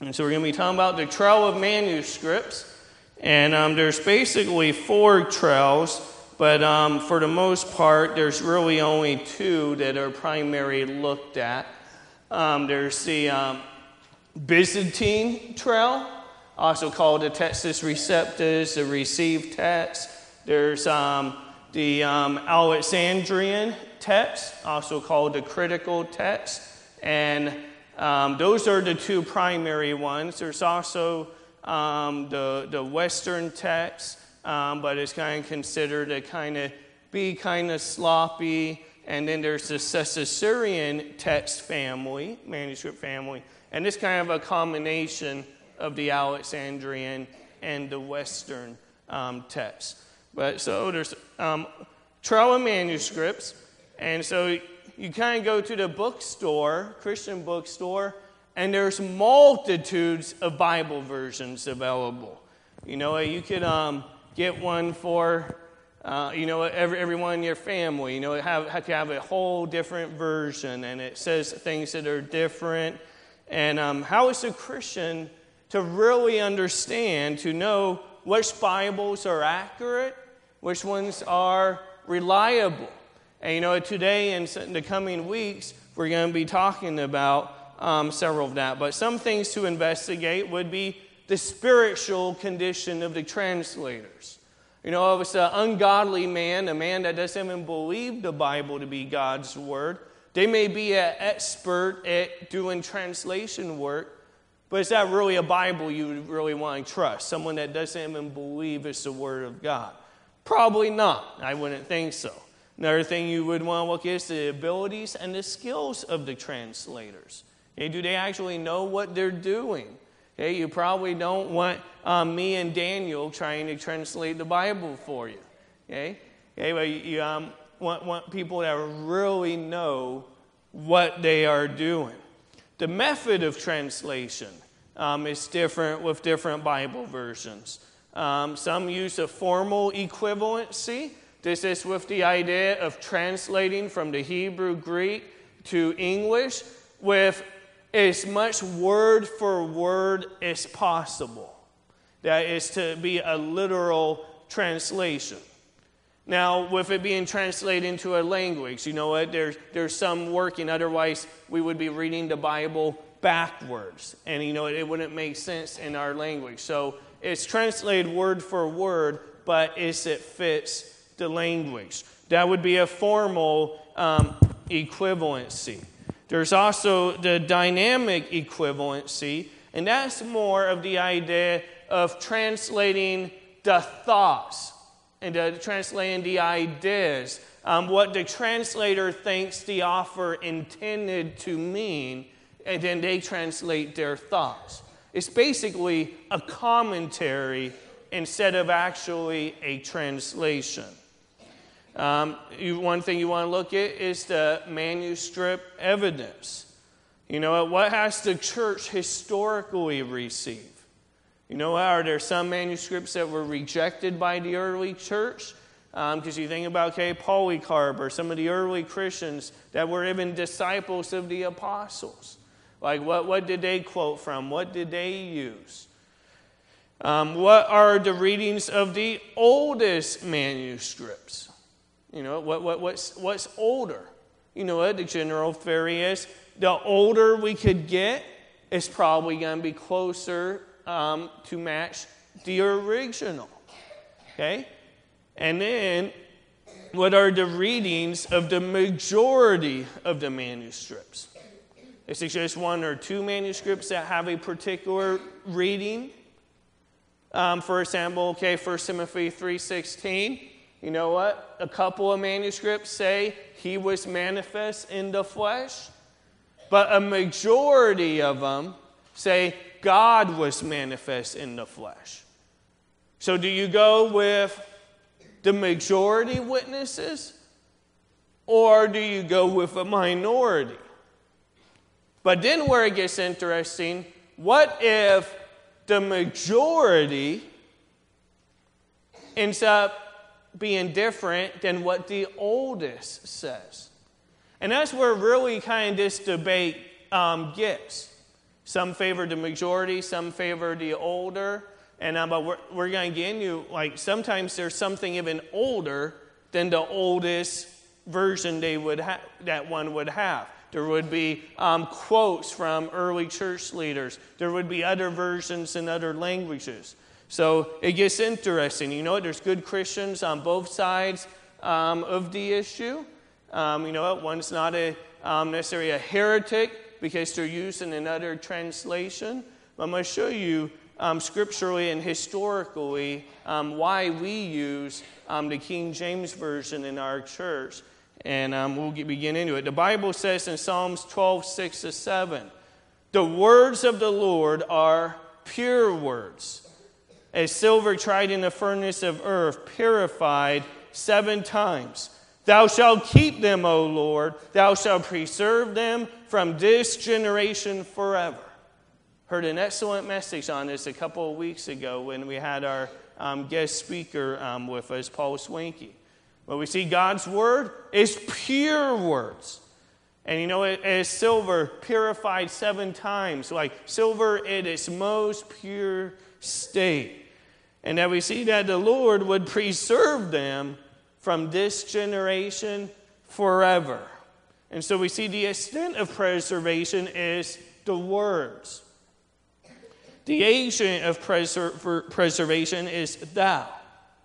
And so we're going to be talking about the trail of manuscripts. And um, there's basically four trails, but um, for the most part, there's really only two that are primarily looked at. Um, there's the um, Byzantine trail, also called the Textus Receptus, the received text. There's um, the um, Alexandrian text, also called the critical text. And um, those are the two primary ones. There's also um, the, the Western text, um, but it's kind of considered to kind of be kind of sloppy. And then there's the Caesarean text family, manuscript family. And it's kind of a combination of the Alexandrian and the Western um, text. But so there's um, manuscripts. And so you kind of go to the bookstore, Christian bookstore, and there's multitudes of Bible versions available. You know, you could um, get one for, uh, you know, every, everyone in your family. You know, have, have, to have a whole different version, and it says things that are different. And um, how is a Christian to really understand, to know which Bibles are accurate, which ones are reliable? And you know, today and the coming weeks, we're going to be talking about um, several of that. But some things to investigate would be the spiritual condition of the translators. You know, if it's an ungodly man, a man that doesn't even believe the Bible to be God's word, they may be an expert at doing translation work, but is that really a Bible you really want to trust? Someone that doesn't even believe it's the Word of God? Probably not. I wouldn't think so. Another thing you would want to look is the abilities and the skills of the translators. Okay, do they actually know what they're doing? Okay, you probably don't want um, me and Daniel trying to translate the Bible for you. Okay, but you um, want, want people that really know what they are doing. The method of translation um, is different with different Bible versions. Um, some use a formal equivalency this is with the idea of translating from the Hebrew Greek to English with as much word for word as possible. That is to be a literal translation. Now, with it being translated into a language, you know what? There's, there's some working, otherwise, we would be reading the Bible backwards. And, you know, it wouldn't make sense in our language. So it's translated word for word, but as it fits the language. That would be a formal um, equivalency. There's also the dynamic equivalency, and that's more of the idea of translating the thoughts and uh, translating the ideas, um, what the translator thinks the author intended to mean, and then they translate their thoughts. It's basically a commentary instead of actually a translation. Um, you, one thing you want to look at is the manuscript evidence. You know, what has the church historically received? You know, are there some manuscripts that were rejected by the early church? Because um, you think about, okay, Polycarp or some of the early Christians that were even disciples of the apostles. Like, what, what did they quote from? What did they use? Um, what are the readings of the oldest manuscripts? You know, what, what, what's, what's older? You know what? The general theory is the older we could get, it's probably going to be closer um, to match the original. Okay? And then, what are the readings of the majority of the manuscripts? Is it just one or two manuscripts that have a particular reading? Um, for example, okay, 1 Timothy 3.16 you know what? A couple of manuscripts say he was manifest in the flesh, but a majority of them say God was manifest in the flesh. So, do you go with the majority witnesses or do you go with a minority? But then, where it gets interesting, what if the majority ends up being different than what the oldest says. And that's where really kind of this debate um, gets. Some favor the majority, some favor the older. And uh, but we're, we're going to get into like sometimes there's something even older than the oldest version they would ha- that one would have. There would be um, quotes from early church leaders. There would be other versions in other languages. So it gets interesting. You know, there's good Christians on both sides um, of the issue. Um, you know, one's not a, um, necessarily a heretic because they're using another translation. But I'm going to show you um, scripturally and historically um, why we use um, the King James Version in our church. And we'll get, begin into it. The Bible says in Psalms 12, 6 to 7, the words of the Lord are pure words, as silver tried in the furnace of earth, purified seven times. Thou shalt keep them, O Lord. Thou shalt preserve them from this generation forever. Heard an excellent message on this a couple of weeks ago when we had our um, guest speaker um, with us, Paul Swanky. But we see God's word is pure words. And you know, it is silver purified seven times, like silver in its most pure state. And that we see that the Lord would preserve them from this generation forever. And so we see the extent of preservation is the words. The agent of preser- preservation is thou,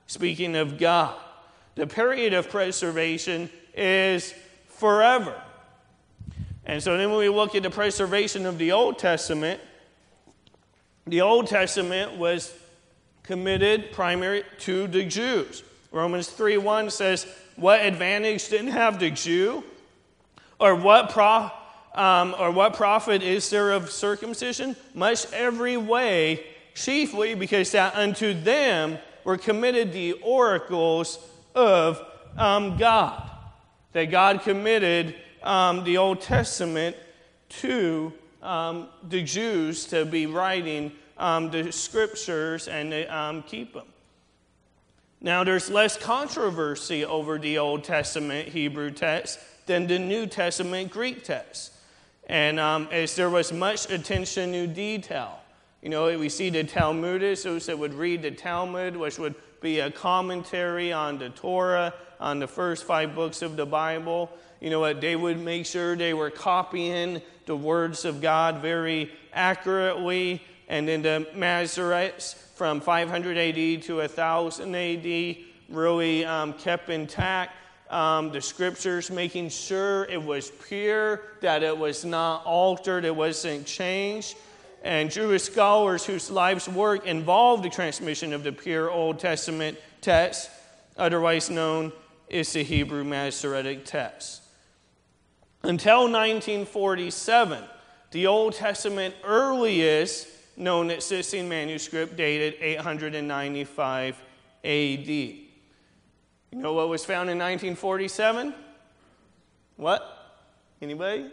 speaking of God. The period of preservation is forever. And so then when we look at the preservation of the Old Testament, the Old Testament was committed primarily to the Jews. Romans 3 1 says, What advantage didn't have the Jew? Or what, pro, um, or what profit is there of circumcision? Much every way, chiefly because that unto them were committed the oracles of um, God. That God committed um, the Old Testament to um, the Jews to be writing um, the scriptures and to um, keep them. Now, there's less controversy over the Old Testament Hebrew text than the New Testament Greek text. And um, as there was much attention to detail. You know, we see the Talmudists, those that would read the Talmud, which would be a commentary on the Torah, on the first five books of the Bible. You know what? They would make sure they were copying the words of God very accurately. And the Masoretes from 500 AD to 1000 AD really um, kept intact. Um, the scriptures, making sure it was pure, that it was not altered, it wasn't changed. And Jewish scholars whose lives' work involved the transmission of the pure Old Testament text, otherwise known as the Hebrew Masoretic text. Until 1947, the Old Testament earliest known existing manuscript dated 895 AD. You know what was found in 1947? What? Anybody?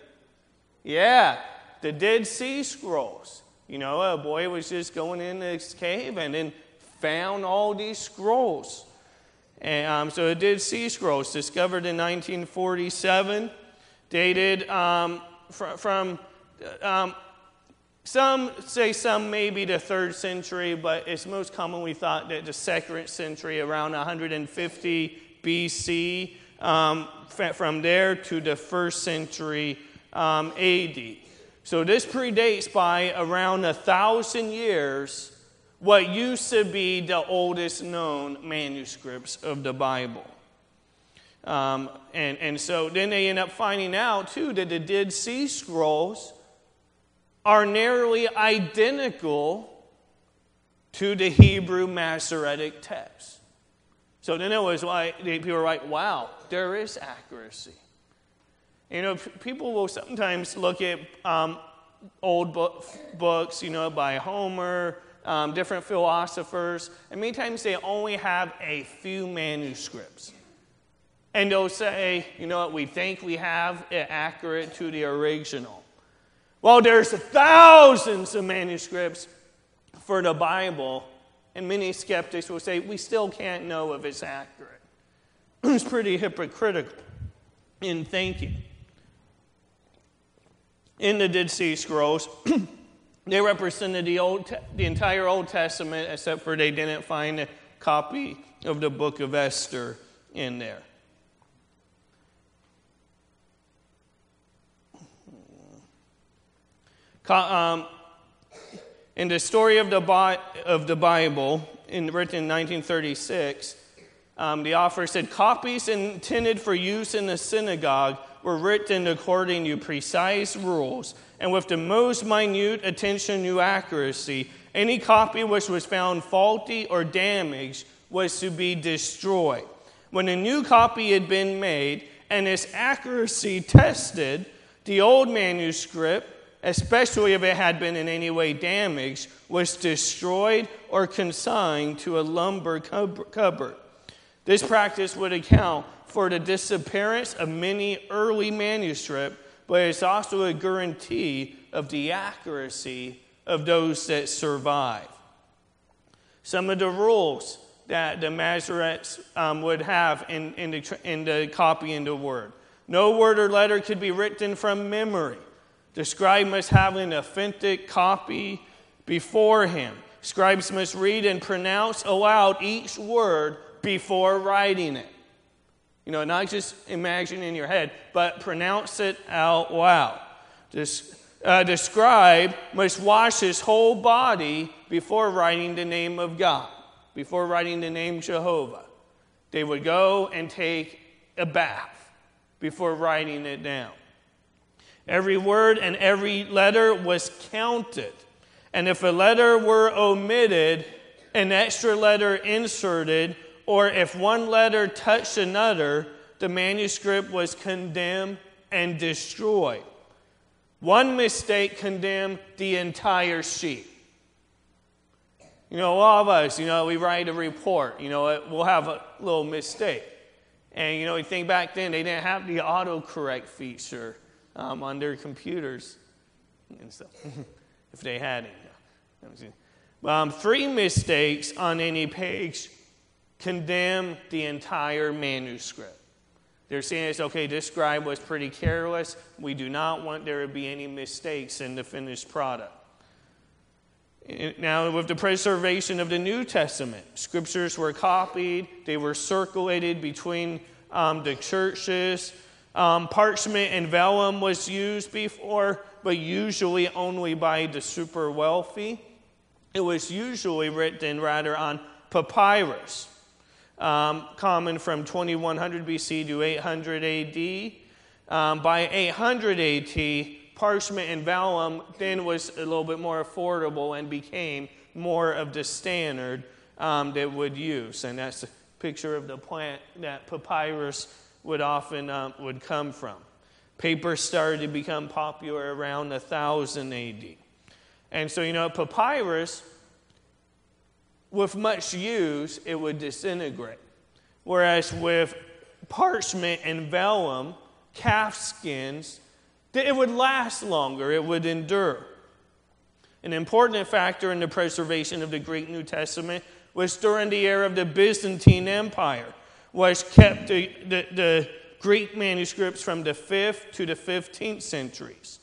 Yeah, the Dead Sea Scrolls. You know, a boy was just going in this cave and then found all these scrolls. And um, so the Dead Sea Scrolls, discovered in 1947, dated um, fr- from um, some say some maybe the third century, but it's most commonly thought that the second century, around 150 BC, um, from there to the first century um, AD. So this predates by around a thousand years what used to be the oldest known manuscripts of the Bible. Um, and, and so then they end up finding out, too, that the Dead Sea Scrolls are nearly identical to the Hebrew Masoretic text. So then it was like, people were like, wow, there is accuracy. You know, people will sometimes look at um, old book, books, you know, by Homer, um, different philosophers, and many times they only have a few manuscripts. And they'll say, you know what, we think we have it accurate to the original. Well, there's thousands of manuscripts for the Bible, and many skeptics will say we still can't know if it's accurate. it's pretty hypocritical in thinking. In the Dead Sea Scrolls, they represented the, old, the entire Old Testament, except for they didn't find a copy of the book of Esther in there. Um, in the story of the, of the Bible, in, written in 1936, um, the author said copies intended for use in the synagogue were written according to precise rules and with the most minute attention to accuracy. Any copy which was found faulty or damaged was to be destroyed. When a new copy had been made and its accuracy tested, the old manuscript especially if it had been in any way damaged, was destroyed or consigned to a lumber cupboard. This practice would account for the disappearance of many early manuscripts, but it's also a guarantee of the accuracy of those that survive. Some of the rules that the Masoretes um, would have in, in, the, in the copying the word. No word or letter could be written from memory. The scribe must have an authentic copy before him. Scribes must read and pronounce aloud each word before writing it. You know, not just imagine in your head, but pronounce it out loud. This, uh, the scribe must wash his whole body before writing the name of God, before writing the name Jehovah. They would go and take a bath before writing it down. Every word and every letter was counted. And if a letter were omitted, an extra letter inserted, or if one letter touched another, the manuscript was condemned and destroyed. One mistake condemned the entire sheet. You know, all of us, you know, we write a report, you know, we'll have a little mistake. And, you know, you think back then, they didn't have the autocorrect feature um, on their computers and stuff, if they had any. Um, three mistakes on any page condemn the entire manuscript. They're saying it's okay, this scribe was pretty careless. We do not want there to be any mistakes in the finished product. Now, with the preservation of the New Testament, scriptures were copied, they were circulated between um, the churches. Um, parchment and vellum was used before, but usually only by the super wealthy. It was usually written rather on papyrus, um, common from 2100 BC to 800 AD. Um, by 800 AD, parchment and vellum then was a little bit more affordable and became more of the standard um, that would use. And that's a picture of the plant that papyrus would often um, would come from. Paper started to become popular around 1000 AD. And so, you know, papyrus, with much use, it would disintegrate. Whereas with parchment and vellum, calf skins, it would last longer, it would endure. An important factor in the preservation of the Greek New Testament was during the era of the Byzantine Empire was kept the, the, the Greek manuscripts from the 5th to the 15th centuries.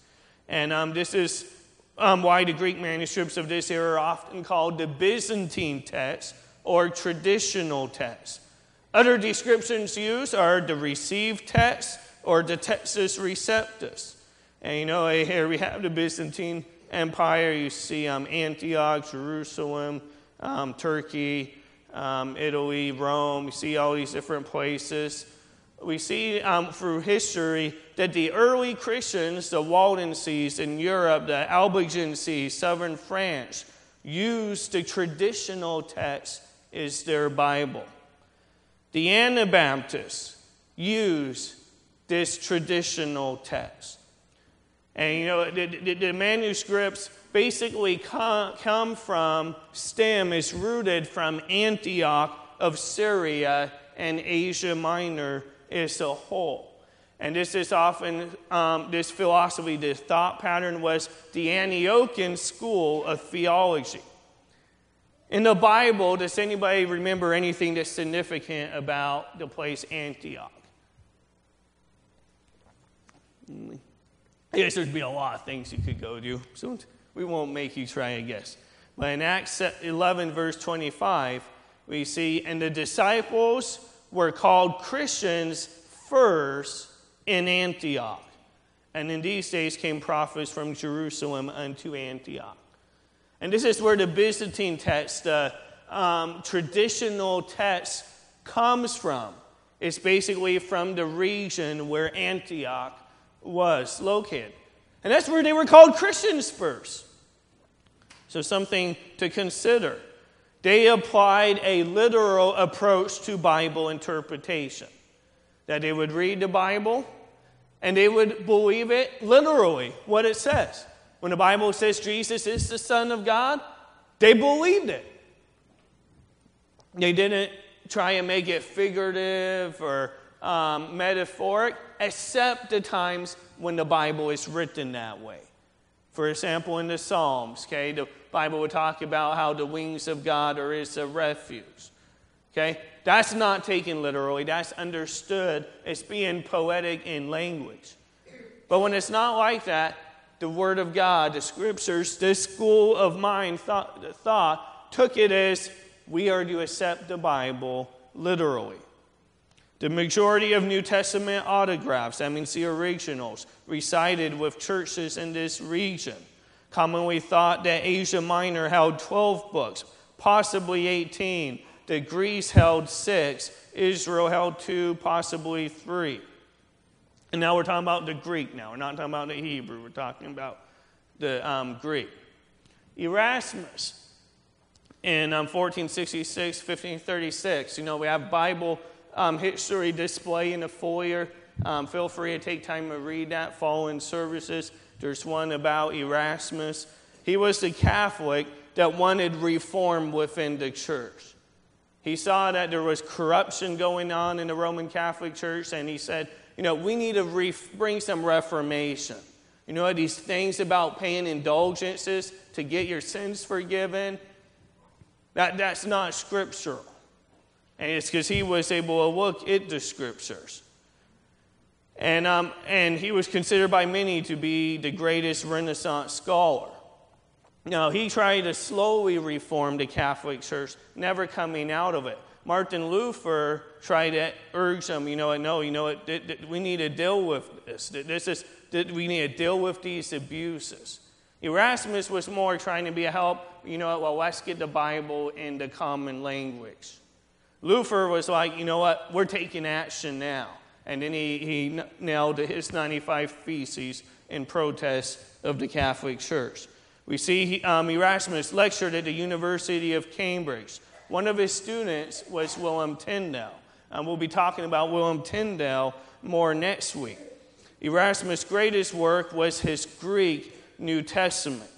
And um, this is um, why the Greek manuscripts of this era are often called the Byzantine text or traditional text. Other descriptions used are the received text or the Textus Receptus. And you know, here we have the Byzantine Empire. You see um, Antioch, Jerusalem, um, Turkey, um, Italy, Rome. We see all these different places. We see um, through history that the early Christians, the Waldenses in Europe, the Albigenses, southern France, used the traditional text as their Bible. The Anabaptists used this traditional text. And you know, the, the, the manuscripts basically come, from, stem is rooted from Antioch of Syria and Asia Minor as a whole. And this is often, um, this philosophy, this thought pattern was the Antiochian school of theology. In the Bible, does anybody remember anything that's significant about the place Antioch? I guess there'd be a lot of things you could go to. We won't make you try and guess. But in Acts 11, verse 25, we see, and the disciples were called Christians first in Antioch. And in these days came prophets from Jerusalem unto Antioch. And this is where the Byzantine text, the um, traditional text, comes from. It's basically from the region where Antioch was located. And that's where they were called Christians first. So, something to consider. They applied a literal approach to Bible interpretation. That they would read the Bible and they would believe it literally, what it says. When the Bible says Jesus is the Son of God, they believed it. They didn't try and make it figurative or um, metaphoric, except the times when the Bible is written that way. For example, in the Psalms, okay, the Bible would talk about how the wings of God are his refuge. Okay? That's not taken literally, that's understood as being poetic in language. But when it's not like that, the Word of God, the Scriptures, this school of mind thought, thought took it as we are to accept the Bible literally. The majority of New Testament autographs, that means the originals, recited with churches in this region. Commonly thought that Asia Minor held 12 books, possibly 18 that Greece held six, Israel held two, possibly three. And now we're talking about the Greek now. We're not talking about the Hebrew. We're talking about the um, Greek. Erasmus in um, 1466, 1536. You know, we have Bible um, history display in the foyer. Um, feel free to take time to read that following services. There's one about Erasmus. He was the Catholic that wanted reform within the church. He saw that there was corruption going on in the Roman Catholic Church, and he said, you know, we need to re- bring some reformation. You know, these things about paying indulgences to get your sins forgiven, that, that's not scriptural. And it's because he was able to look at the scriptures. And, um, and he was considered by many to be the greatest Renaissance scholar. Now, he tried to slowly reform the Catholic Church, never coming out of it. Martin Luther tried to urge them, you know, no, you know, we need to deal with this. This is, we need to deal with these abuses. Erasmus was more trying to be a help, you know, well, let's get the Bible in the common language. Luther was like, you know what, we're taking action now. And then he, he nailed his 95 Theses in protest of the Catholic Church. We see um, Erasmus lectured at the University of Cambridge. One of his students was William Tyndale. And we'll be talking about William Tyndale more next week. Erasmus' greatest work was his Greek New Testament.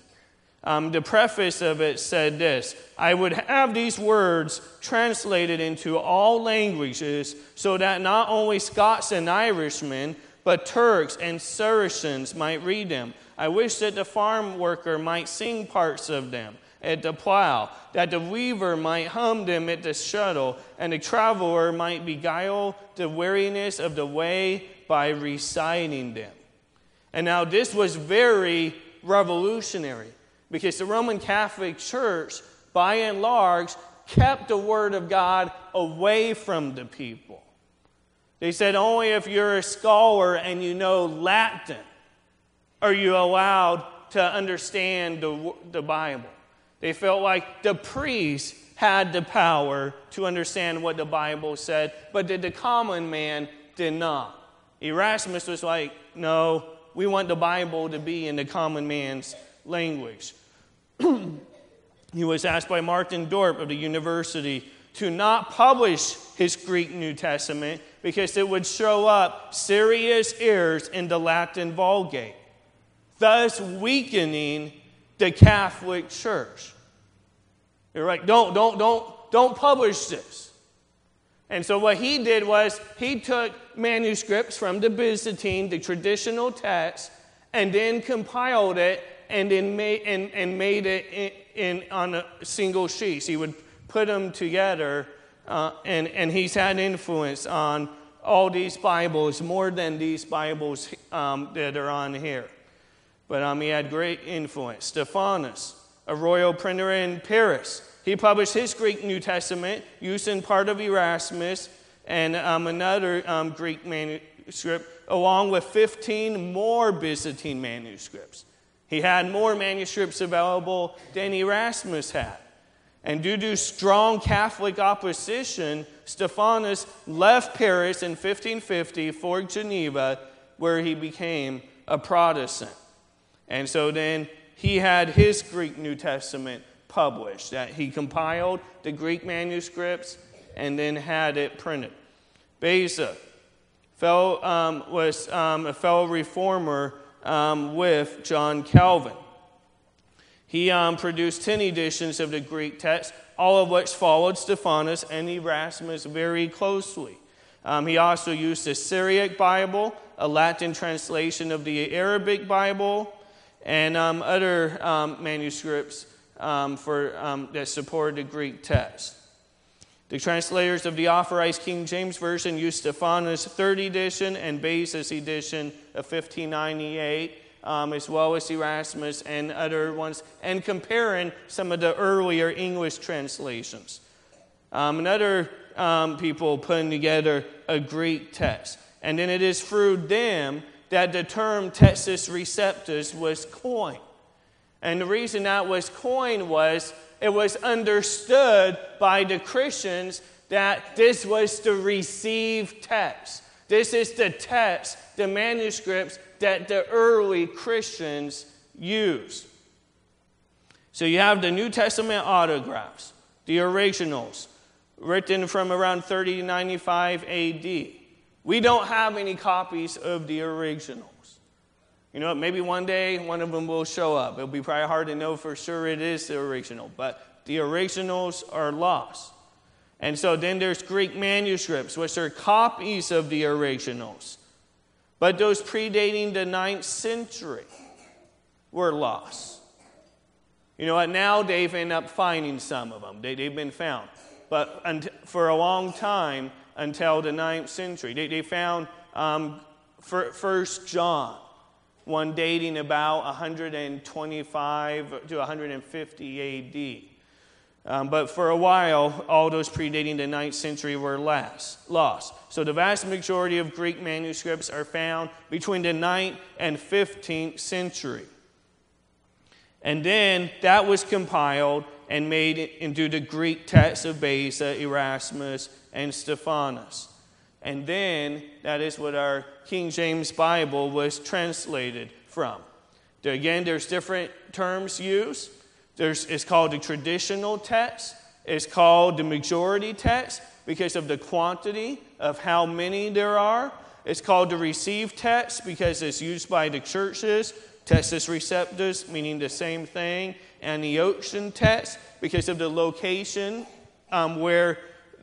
Um, the preface of it said this I would have these words translated into all languages so that not only Scots and Irishmen, but Turks and Saracens might read them I wish that the farm worker might sing parts of them at the plow, that the weaver might hum them at the shuttle, and the traveler might beguile the weariness of the way by reciting them. And now, this was very revolutionary because the Roman Catholic Church, by and large, kept the Word of God away from the people. They said only if you're a scholar and you know Latin are you allowed to understand the, the Bible? They felt like the priests had the power to understand what the Bible said, but that the common man did not. Erasmus was like, no, we want the Bible to be in the common man's language. he was asked by Martin Dorp of the university to not publish his Greek New Testament because it would show up serious errors in the Latin Vulgate thus weakening the Catholic Church. You're right, don't, don't, don't, don't publish this. And so what he did was he took manuscripts from the Byzantine, the traditional text, and then compiled it and made, and, and made it in, in on a single sheet. He would put them together, uh, and, and he's had influence on all these Bibles more than these Bibles um, that are on here. but um, he had great influence. Stephanus, a royal printer in Paris, he published his Greek New Testament using part of Erasmus and um, another um, Greek manuscript, along with 15 more Byzantine manuscripts. He had more manuscripts available than Erasmus had. And due to strong Catholic opposition, Stephanus left Paris in 1550 for Geneva, where he became a Protestant. And so then he had his Greek New Testament published, that he compiled the Greek manuscripts and then had it printed. Beza um, was um, a fellow reformer um, with John Calvin. He um, produced 10 editions of the Greek text, all of which followed Stephanus and Erasmus very closely. Um, he also used the Syriac Bible, a Latin translation of the Arabic Bible, and um, other um, manuscripts um, for, um, that supported the Greek text. The translators of the Authorized King James Version used Stephanus' third edition and Beza's edition of 1598 um, as well as Erasmus and other ones, and comparing some of the earlier English translations. Um, and other um, people putting together a Greek text. And then it is through them that the term Textus Receptus was coined. And the reason that was coined was it was understood by the Christians that this was the received text. This is the text, the manuscripts that the early Christians used. So you have the New Testament autographs, the originals, written from around 3095 AD. We don't have any copies of the originals. You know, what, maybe one day one of them will show up. It'll be probably hard to know for sure it is the original, but the originals are lost. And so then there's Greek manuscripts, which are copies of the originals. But those predating the ninth century were lost. You know what? Now they've ended up finding some of them. They, have been found. But for a long time, until the ninth century, they, they found um, First John, one dating about 125 to 150 AD. Um, but for a while, all those predating the ninth century were last, lost. So the vast majority of Greek manuscripts are found between the 9th and 15th century. And then that was compiled and made into the Greek text of Beza, Erasmus, and Stephanus. And then that is what our King James Bible was translated from. Again, there's different terms used. There's, it's called the traditional text, it's called the majority text because of the quantity of how many there are. It's called the received text because it's used by the churches. Textus receptus, meaning the same thing. And the ocean text because of the location um, where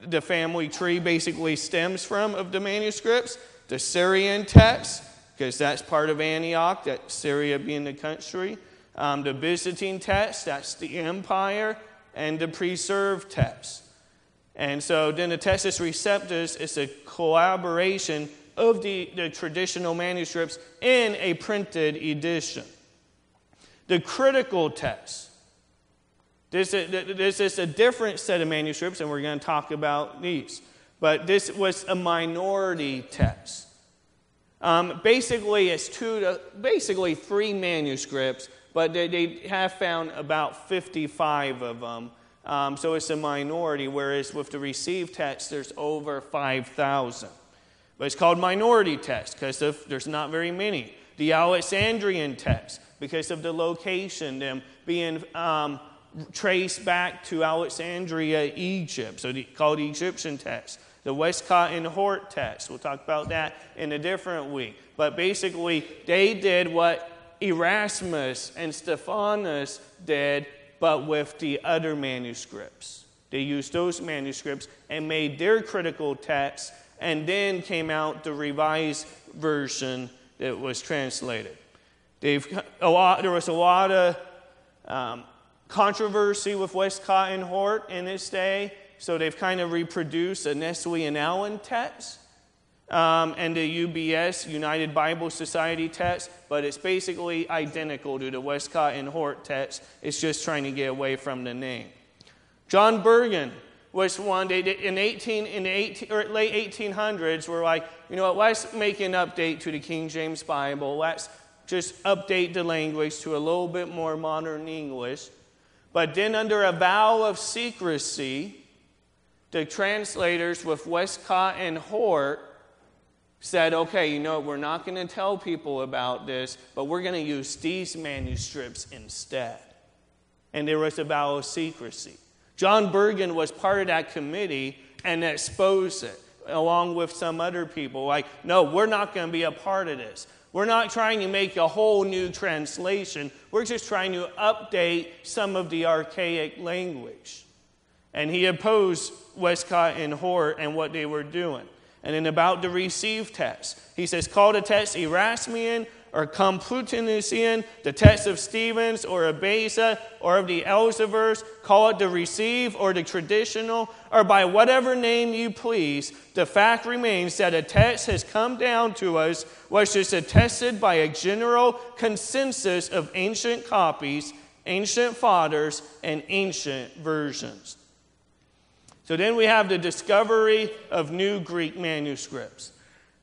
the family tree basically stems from of the manuscripts. The Syrian text, because that's part of Antioch, that Syria being the country um, the Byzantine text, that's the empire, and the preserved text. And so then the Textus Receptus is a collaboration of the, the traditional manuscripts in a printed edition. The critical text. This is, a different set of manuscripts, and we're going to talk about these. But this was a minority text. Um, basically, it's two to, basically three manuscripts but they, they have found about 55 of them. Um, so it's a minority, whereas with the received text, there's over 5,000. But it's called minority text because there's not very many. The Alexandrian text, because of the location, them being um, traced back to Alexandria, Egypt, so the, called Egyptian text. The Westcott and Hort text, we'll talk about that in a different week. But basically, they did what Erasmus and Stephanus did, but with the other manuscripts. They used those manuscripts and made their critical text, and then came out the revised version that was translated. They've, a lot, there was a lot of um, controversy with Westcott and Hort in this day, so they've kind of reproduced a Nestle and Aland text um, and the UBS, United Bible Society text, but it's basically identical to the Westcott and Hort text. It's just trying to get away from the name. John Burgon was one they did in 18 in the 18, or late 1800s were like, you know what, let's make an update to the King James Bible. Let's just update the language to a little bit more modern English. But then, under a vow of secrecy, the translators with Westcott and Hort said, okay, you know, we're not going to tell people about this, but we're going to use these manuscripts instead. And there was a vow of secrecy. John Burgon was part of that committee and exposed it, along with some other people. Like, no, we're not going to be a part of this. We're not trying to make a whole new translation. We're just trying to update some of the archaic language. And he opposed Westcott and Hort and what they were doing. And then about the receive text, he says, call the text Erasmian or Complutensian, the text of Stephens or of Beza or of the Elzevir, call it the receive or the traditional, or by whatever name you please, the fact remains that a text has come down to us which is attested by a general consensus of ancient copies, ancient fathers, and ancient versions. So then we have the discovery of new Greek manuscripts.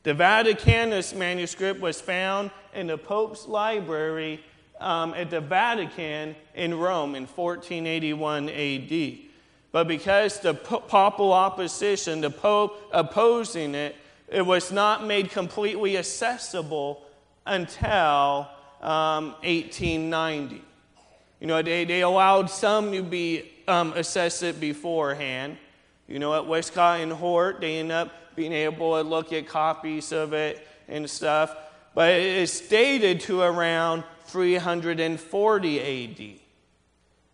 The Vaticanus manuscript was found in the Pope's library um, at the Vatican in Rome in 1481 AD. But because the papal opposition, the Pope opposing it, it was not made completely accessible until um, 1890. You know, they, they allowed some to be um, accessed beforehand. You know, at Westcott and Hort, they end up being able to look at copies of it and stuff. But it is dated to around 340 AD.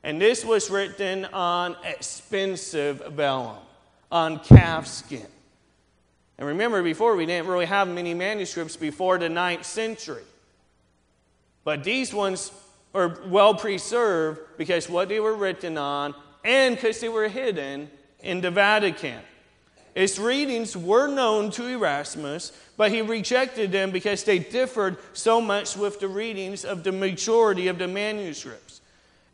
And this was written on expensive vellum, on calf skin. And remember, before we didn't really have many manuscripts before the ninth century. But these ones are well preserved because what they were written on and because they were hidden in the Vatican. Its readings were known to Erasmus, but he rejected them because they differed so much with the readings of the majority of the manuscripts.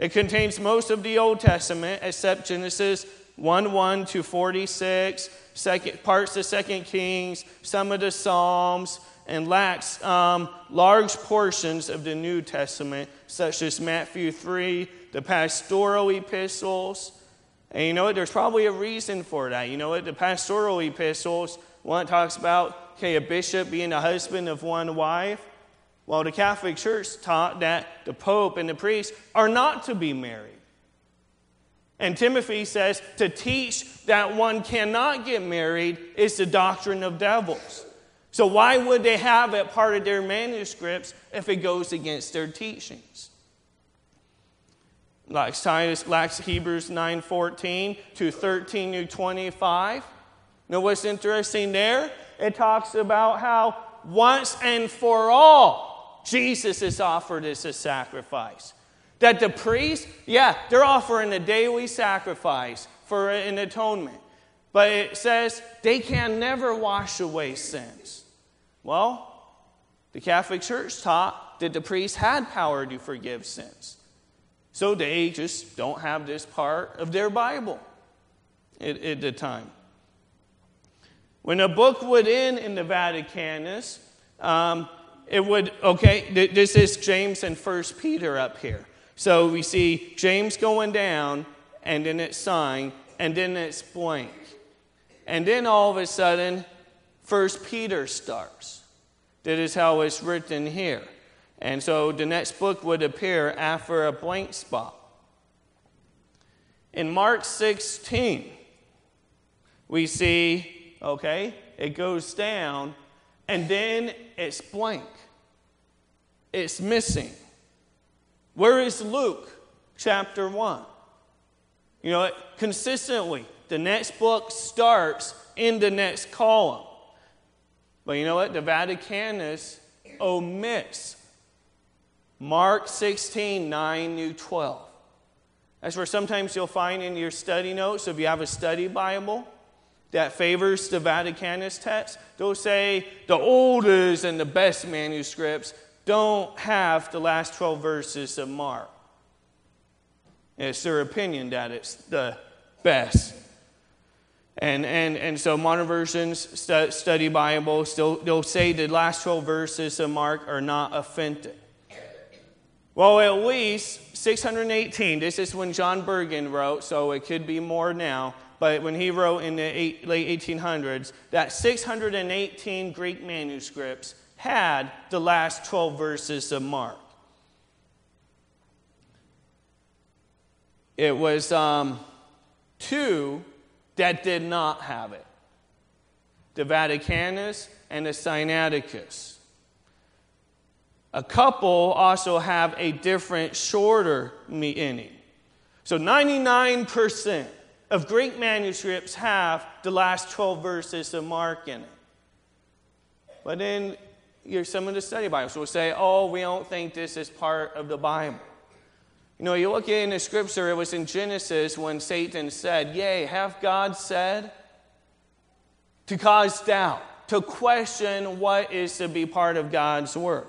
It contains most of the Old Testament, except Genesis 1 1 to 46, second, parts of Second Kings, some of the Psalms, and lacks um, large portions of the New Testament, such as Matthew 3, the pastoral epistles, and you know what? There's probably a reason for that. You know what? The pastoral epistles, one talks about, okay, a bishop being a husband of one wife. Well, the Catholic Church taught that the Pope and the priest are not to be married. And Timothy says to teach that one cannot get married is the doctrine of devils. So, why would they have it part of their manuscripts if it goes against their teachings? like Titus like Hebrews 9:14 to 13 to 25. Now, what's interesting there? It talks about how once and for all Jesus is offered as a sacrifice. That the priests, yeah, they're offering a daily sacrifice for an atonement. But it says they can never wash away sins. Well, the Catholic Church taught that the priests had power to forgive sins. So they just don't have this part of their Bible at, at the time. When a book would end in the Vaticanus, um, it would, okay, this is James and First Peter up here. So we see James going down, and then it's signed, and then it's blank. And then all of a sudden, First Peter starts. That is how it's written here. And so the next book would appear after a blank spot. In Mark 16, we see, okay, it goes down, and then it's blank. It's missing. Where is Luke chapter 1? You know, consistently, the next book starts in the next column. But you know what? The Vaticanus omits Mark 16, 9 to 12. That's where sometimes you'll find in your study notes, So if you have a study Bible, that favors the Vaticanus text, they'll say the oldest and the best manuscripts don't have the last 12 verses of Mark. It's their opinion that it's the best. And, and, and so modern versions study Bible, still, they'll say the last 12 verses of Mark are not authentic. Well, at least 618, this is when John Burgon wrote, so it could be more now, but when he wrote in the eight, late 1800s, that 618 Greek manuscripts had the last 12 verses of Mark. It was um, two that did not have it the Vaticanus and the Sinaiticus. A couple also have a different, shorter meaning. So 99% of Greek manuscripts have the last 12 verses of Mark in it. But then some of the study Bibles will say, oh, we don't think this is part of the Bible. You know, you look in the scripture, it was in Genesis when Satan said, Yea, have God said? To cause doubt, to question what is to be part of God's word.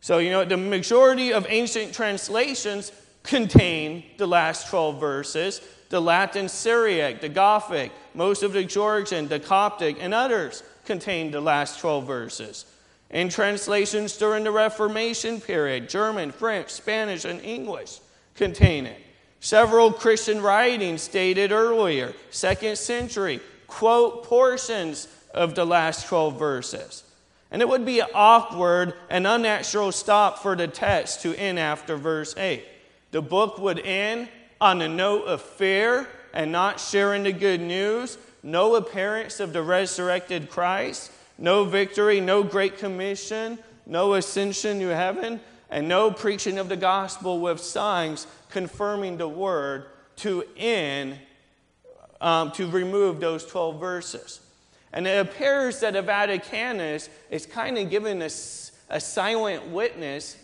So, you know, the majority of ancient translations contain the last 12 verses. The Latin Syriac, the Gothic, most of the Georgian, the Coptic, and others contain the last 12 verses. In translations during the Reformation period, German, French, Spanish, and English contain it. Several Christian writings stated earlier, second century, quote portions of the last 12 verses. And it would be an awkward and unnatural stop for the text to end after verse 8. The book would end on a note of fear and not sharing the good news, no appearance of the resurrected Christ, no victory, no great commission, no ascension to heaven, and no preaching of the gospel with signs confirming the word to end, um, to remove those 12 verses. And it appears that the Vaticanus is kind of giving us a silent witness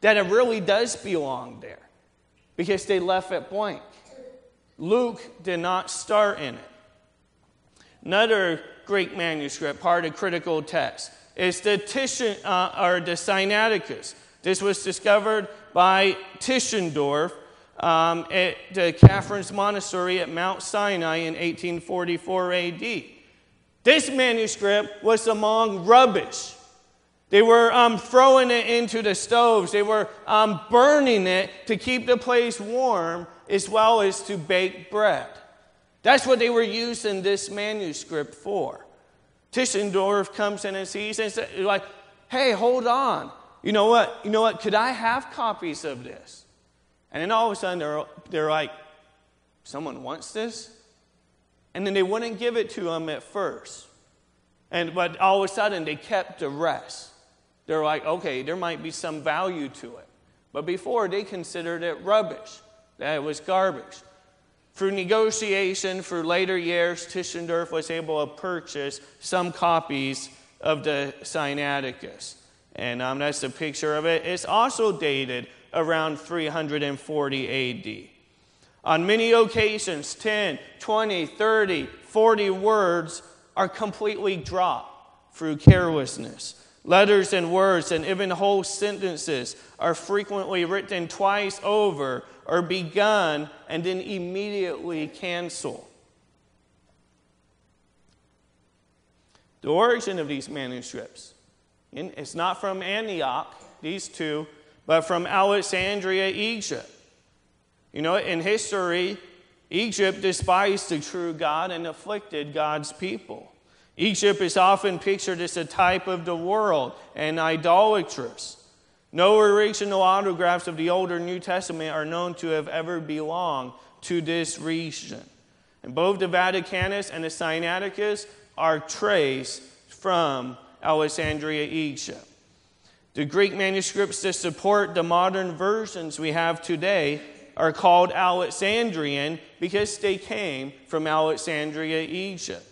that it really does belong there because they left it blank. Luke did not start in it. Another Greek manuscript, part of critical text, is the Titian, uh, or the Sinaiticus. This was discovered by Tischendorf um, at the Catherine's Monastery at Mount Sinai in 1844 AD. This manuscript was among rubbish. They were um, throwing it into the stoves. They were um, burning it to keep the place warm as well as to bake bread. That's what they were using this manuscript for. Tischendorf comes in and sees and says, like, hey, hold on. You know what? You know what? Could I have copies of this? And then all of a sudden they're, they're like, someone wants this? And then they wouldn't give it to them at first. And, but all of a sudden they kept the rest. They're like, okay, there might be some value to it. But before they considered it rubbish, that it was garbage. Through negotiation for later years, Tischendorf was able to purchase some copies of the Sinaiticus. And um, that's a picture of it. It's also dated around 340 AD. On many occasions, 10, 20, 30, 40 words are completely dropped through carelessness. Letters and words and even whole sentences are frequently written twice over or begun and then immediately canceled. The origin of these manuscripts, it's not from Antioch, these two, but from Alexandria, Egypt. You know, in history, Egypt despised the true God and afflicted God's people. Egypt is often pictured as a type of the world and idolatrous. No original autographs of the Old or New Testament are known to have ever belonged to this region. And both the Vaticanus and the Sinaiticus are traced from Alexandria, Egypt. The Greek manuscripts that support the modern versions we have today are called Alexandrian because they came from Alexandria, Egypt.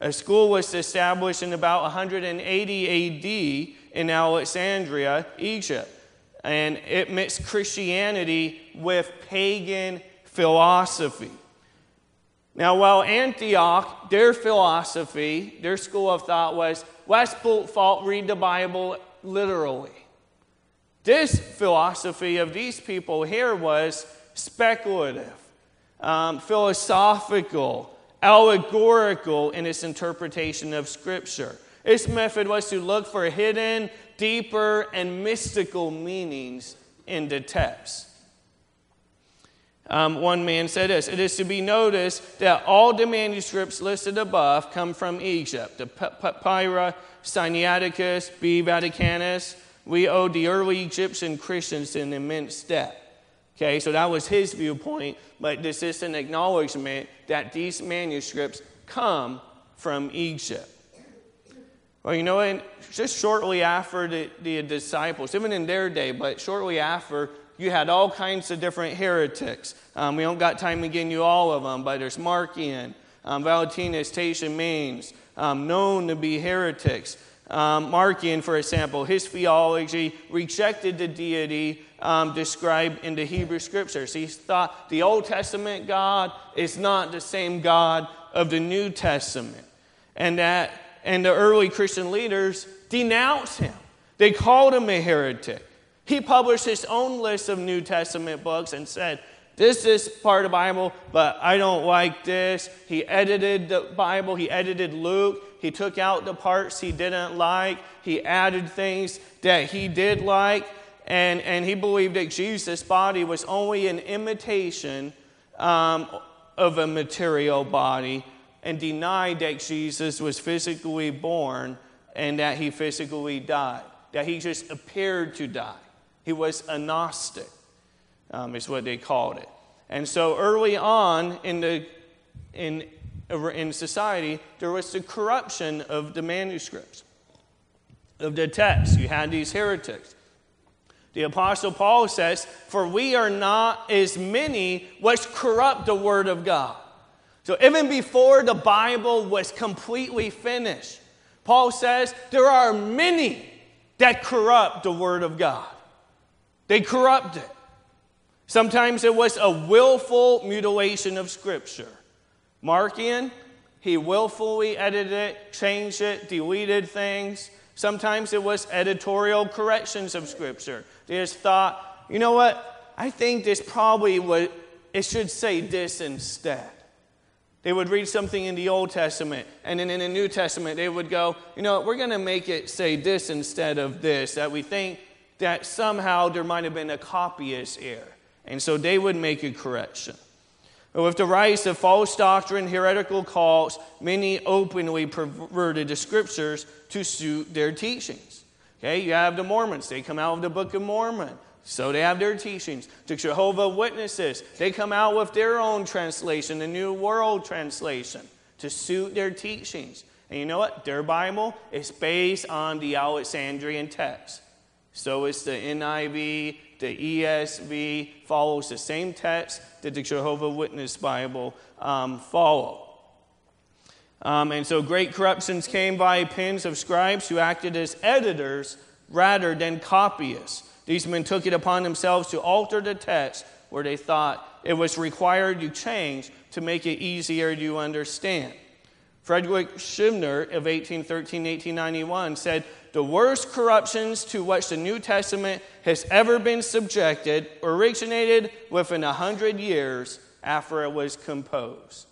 A school was established in about 180 AD in Alexandria, Egypt, and it mixed Christianity with pagan philosophy. Now, while Antioch, their philosophy, their school of thought was West fault read the Bible literally. This philosophy of these people here was speculative, um, philosophical, allegorical in its interpretation of Scripture. Its method was to look for hidden, deeper, and mystical meanings in the text. Um, one man said this It is to be noticed that all the manuscripts listed above come from Egypt. The Papyra Sinaiticus, B. Vaticanus. We owe the early Egyptian Christians an immense debt. Okay, so that was his viewpoint, but this is an acknowledgement that these manuscripts come from Egypt. Well, you know, and just shortly after the, the disciples, even in their day, but shortly after, you had all kinds of different heretics. Um, we don't got time to get into all of them, but there's Marcion, um, Valentinus, Tatian, Manes, um, known to be heretics. Um, Marcion, for example, his theology rejected the deity um, described in the Hebrew scriptures. He thought the Old Testament God is not the same God of the New Testament. And that and the early Christian leaders denounced him. They called him a heretic. He published his own list of New Testament books and said, This is part of the Bible, but I don't like this. He edited the Bible, he edited Luke, he took out the parts he didn't like, he added things that he did like, and, and he believed that Jesus' body was only an imitation um, of a material body and denied that Jesus was physically born and that he physically died, that he just appeared to die. He was a Gnostic, um, is what they called it. And so early on in, the, in, in society, there was the corruption of the manuscripts, of the text. You had these heretics. The Apostle Paul says, For we are not as many which corrupt the word of God. So even before the Bible was completely finished, Paul says, There are many that corrupt the word of God. They corrupt it. Sometimes it was a willful mutilation of Scripture. Marcion, he willfully edited it, changed it, deleted things. Sometimes it was editorial corrections of Scripture. They just thought, you know what? I think this probably would, it should say this instead. They would read something in the Old Testament, and then in the New Testament, they would go, you know, we're going to make it say this instead of this, that we think that somehow there might have been a copyist error. And so they would make a correction. But with the rise of false doctrine, heretical cults, many openly perverted the scriptures to suit their teachings. Okay, you have the Mormons, they come out of the Book of Mormon. So they have their teachings. The Jehovah Witnesses, they come out with their own translation, the New World Translation, to suit their teachings. And you know what? Their Bible is based on the Alexandrian text. So it's the NIV, the ESV follows the same text that the Jehovah Witness Bible um, follow. Um, and so great corruptions came by pens of scribes who acted as editors rather than copyists. These men took it upon themselves to alter the text where they thought it was required to change to make it easier to understand. Frederick Scrivener of 1813 1891 said, The worst corruptions to which the New Testament has ever been subjected originated within a hundred years after it was composed.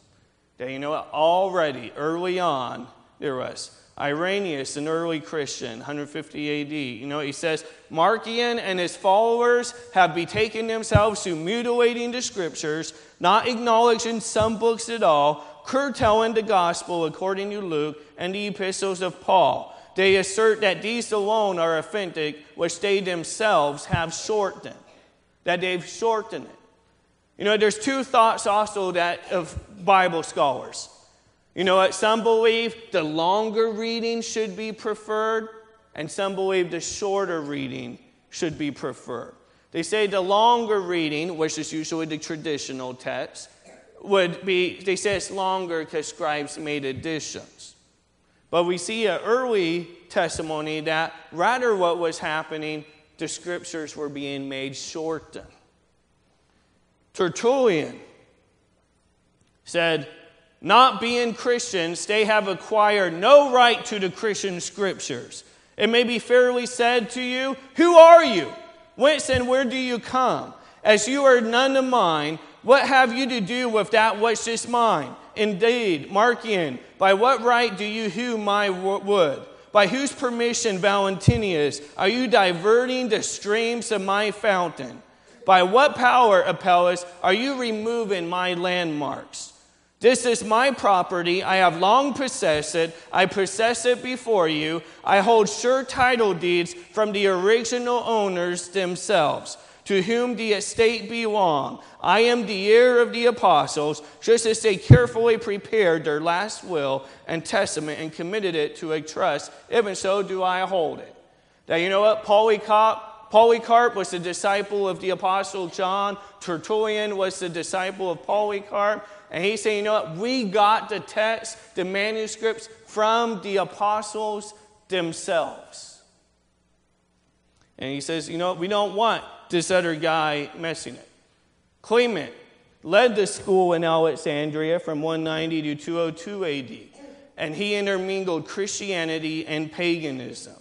Now, you know, what? already early on, there was Irenaeus, an early Christian, 150 AD. You know, he says, Marcion and his followers have betaken themselves to mutilating the scriptures, not acknowledging some books at all curtailing the gospel according to Luke and the epistles of Paul. They assert that these alone are authentic, which they themselves have shortened, that they've shortened it. You know, there's two thoughts also that of Bible scholars. You know what? Some believe the longer reading should be preferred, and some believe the shorter reading should be preferred. They say the longer reading, which is usually the traditional text, would be, they say it's longer because scribes made additions. But we see an early testimony that rather what was happening, the scriptures were being made shortened. Tertullian said, not being Christians, they have acquired no right to the Christian scriptures. It may be fairly said to you, Who are you? Whence and where do you come? As you are none of mine, what have you to do with that which is mine? Indeed, Marcion, by what right do you hew my wood? By whose permission, Valentinus, are you diverting the streams of my fountain? By what power, Apelles, are you removing my landmarks? This is my property. I have long possessed it. I possess it before you. I hold sure title deeds from the original owners themselves, to whom the estate belong. I am the heir of the apostles, just as they carefully prepared their last will and testament and committed it to a trust. Even so do I hold it. Now, you know what? Polycarp, Polycarp was the disciple of the apostle John. Tertullian was the disciple of Polycarp. And he's saying, you know what? We got the text, the manuscripts from the apostles themselves. And he says, you know, we don't want this other guy messing it. Clement led the school in Alexandria from 190 to 202 AD, and he intermingled Christianity and paganism.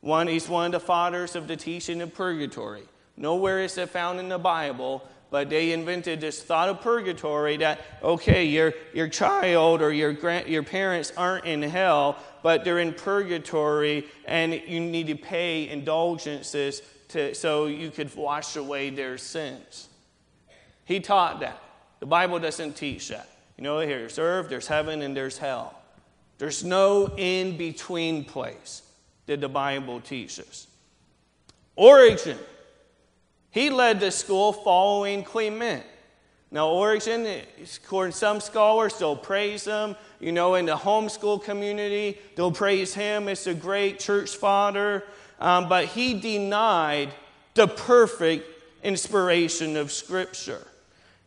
One, he's one of the fathers of the teaching of purgatory. Nowhere is it found in the Bible, but they invented this thought of purgatory that, okay, your, your child or your, grand, your parents aren't in hell, but they're in purgatory, and you need to pay indulgences to, so you could wash away their sins. He taught that. The Bible doesn't teach that. You know, there's earth, there's heaven, and there's hell. There's no in between place that the Bible teaches. Origen he led the school following Clement. Now, Origen, according to some scholars, they'll praise him. You know, in the homeschool community, they'll praise him as a great church father. Um, but he denied the perfect inspiration of Scripture.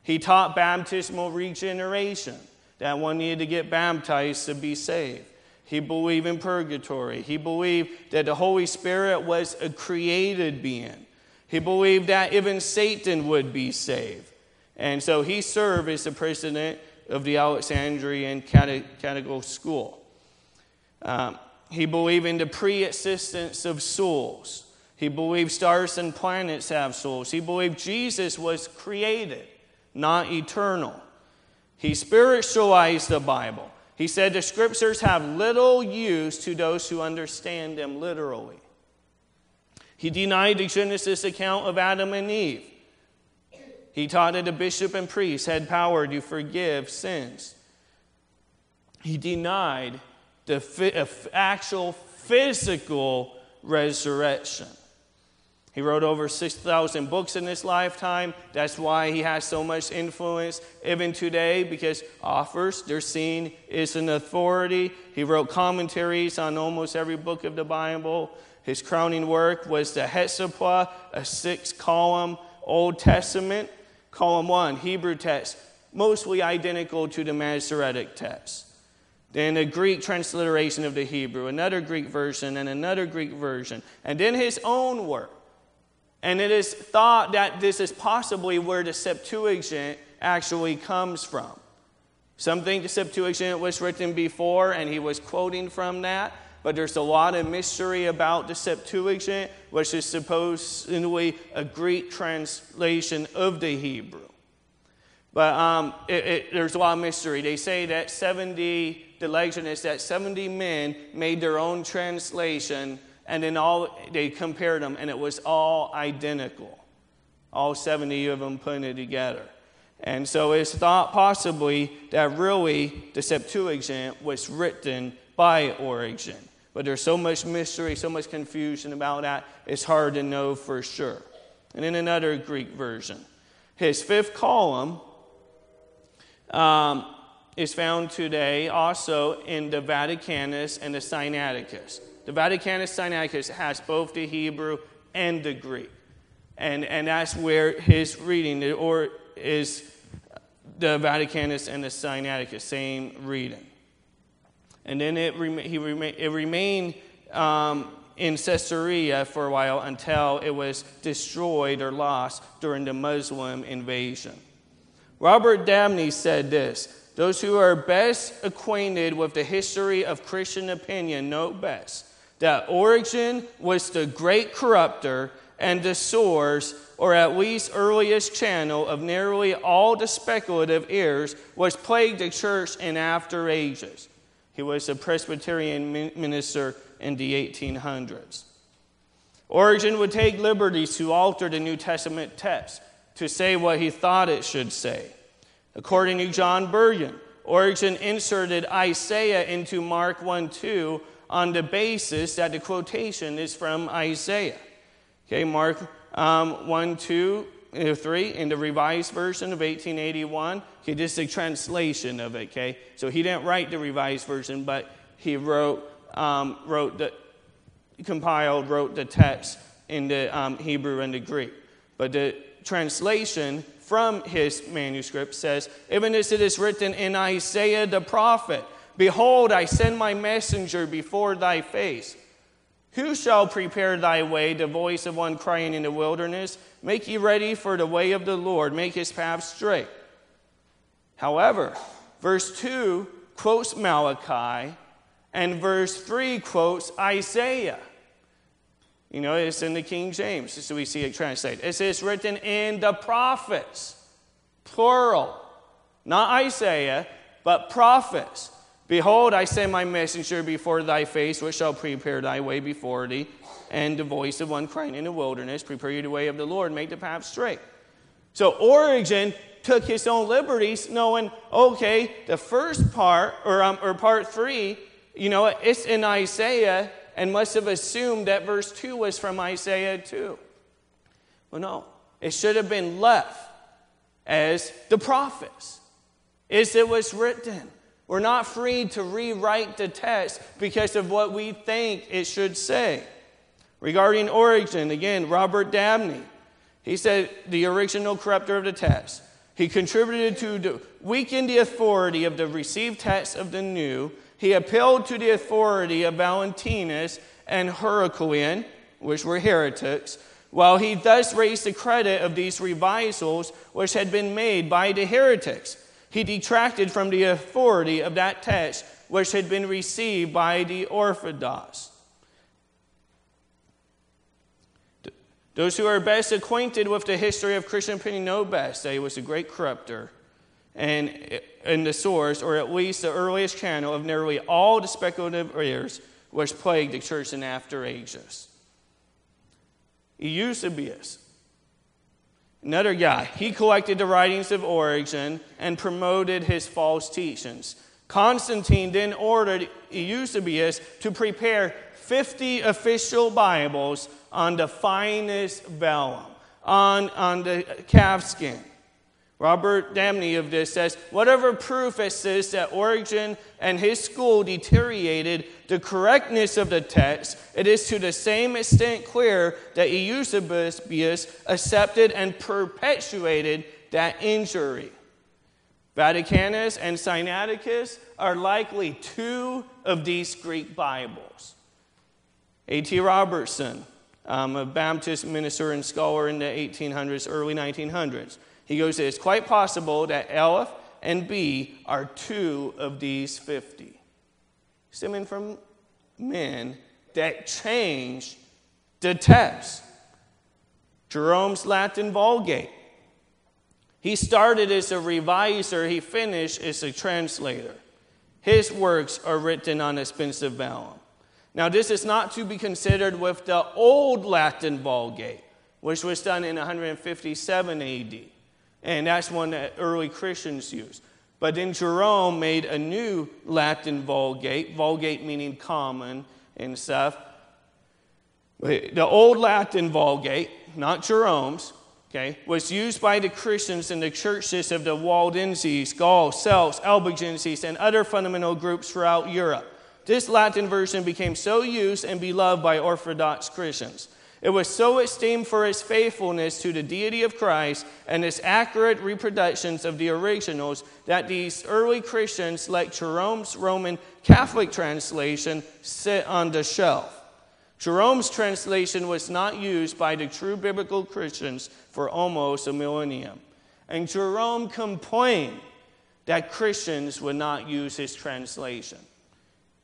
He taught baptismal regeneration, that one needed to get baptized to be saved. He believed in purgatory. He believed that the Holy Spirit was a created being. He believed that even Satan would be saved. And so he served as the president of the Alexandrian Catechetical School. Um, he believed in the pre existence of souls. He believed stars and planets have souls. He believed Jesus was created, not eternal. He spiritualized the Bible. He said the scriptures have little use to those who understand them literally. He denied the Genesis account of Adam and Eve. He taught that the bishop and priest had power to forgive sins. He denied the uh, actual physical resurrection. He wrote over 6,000 books in his lifetime. That's why he has so much influence even today because authors, they're seen as an authority. He wrote commentaries on almost every book of the Bible. His crowning work was the Hexapla, a six column Old Testament. Column one, Hebrew text, mostly identical to the Masoretic text. Then a Greek transliteration of the Hebrew, another Greek version, and another Greek version. And then his own work. And it is thought that this is possibly where the Septuagint actually comes from. Some think the Septuagint was written before and he was quoting from that but there's a lot of mystery about the Septuagint, which is supposedly a Greek translation of the Hebrew. But um, it, it, there's a lot of mystery. They say that 70, the legend is that 70 men made their own translation, and then all they compared them, and it was all identical. All 70 of them put it together. And so it's thought possibly that really the Septuagint was written by Origen. But there's so much mystery, so much confusion about that, it's hard to know for sure. And in another Greek version, his fifth column um, is found today also in the Vaticanus and the Sinaiticus. The Vaticanus Sinaiticus has both the Hebrew and the Greek. And, and that's where his reading or is the Vaticanus and the Sinaiticus, same reading. And then it, he it remained um, in Caesarea for a while until it was destroyed or lost during the Muslim invasion. Robert Dabney said this Those who are best acquainted with the history of Christian opinion know best that Origen was the great corrupter and the source, or at least earliest channel, of nearly all the speculative errors which plagued the church in after ages. He was a Presbyterian minister in the 1800s. Origen would take liberties to alter the New Testament text to say what he thought it should say. According to John Burgon, Origen inserted Isaiah into Mark 1 2 on the basis that the quotation is from Isaiah. Okay, Mark um, 1 2 uh, 3 in the revised version of 1881. Okay, this is a translation of it, okay? So he didn't write the revised version, but he wrote, um, wrote the, compiled, wrote the text in the um, Hebrew and the Greek. But the translation from his manuscript says, Even as it is written in Isaiah the prophet, Behold, I send my messenger before thy face. Who shall prepare thy way? The voice of one crying in the wilderness. Make ye ready for the way of the Lord, make his path straight. However, verse 2 quotes Malachi, and verse 3 quotes Isaiah. You know, it's in the King James, so we see it translated. It says written in the prophets, plural. Not Isaiah, but prophets. Behold, I send my messenger before thy face, which shall prepare thy way before thee. And the voice of one crying in the wilderness, Prepare you the way of the Lord, make the path straight. So Origen took his own liberties, knowing, okay, the first part, or, um, or part three, you know, it's in Isaiah, and must have assumed that verse 2 was from Isaiah 2. Well, no, it should have been left as the prophets, as it was written. We're not free to rewrite the text because of what we think it should say. Regarding Origen, again, Robert Dabney, he said the original corrupter of the text. He contributed to weaken the authority of the received text of the new. He appealed to the authority of Valentinus and Heracleon, which were heretics, while he thus raised the credit of these revisals which had been made by the heretics he detracted from the authority of that text which had been received by the Orthodox. Those who are best acquainted with the history of Christian opinion know best that he was a great corrupter and eh, in the source, or at least the earliest channel, of nearly all the speculative errors which plagued the church in after ages. Eusebius Another guy, he collected the writings of Origen and promoted his false teachings. Constantine then ordered Eusebius to prepare 50 official Bibles on the finest vellum, on, on the calfskin. Robert Dabney of this says, whatever proof exists that Origen and his school deteriorated the correctness of the text, it is to the same extent clear that Eusebius accepted and perpetuated that injury. Vaticanus and Sinaiticus are likely two of these Greek Bibles. A.T. Robertson, um, a Baptist minister and scholar in the 1800s, early 1900s, he goes, It's quite possible that Aleph and B are two of these 50. Stemming from men that changed the text. Jerome's Latin Vulgate. He started as a reviser, he finished as a translator. His works are written on expensive vellum. Now, this is not to be considered with the old Latin Vulgate, which was done in 157 AD. And that's one that early Christians used. But then Jerome made a new Latin Vulgate, Vulgate meaning common and stuff. The old Latin Vulgate, not Jerome's, okay, was used by the Christians in the churches of the Waldenses, Gauls, Celts, Albigenses, and other fundamental groups throughout Europe. This Latin version became so used and beloved by Orthodox Christians. It was so esteemed for its faithfulness to the deity of Christ and its accurate reproductions of the originals that these early Christians let Jerome's Roman Catholic translation sit on the shelf. Jerome's translation was not used by the true biblical Christians for almost a millennium. And Jerome complained that Christians would not use his translation.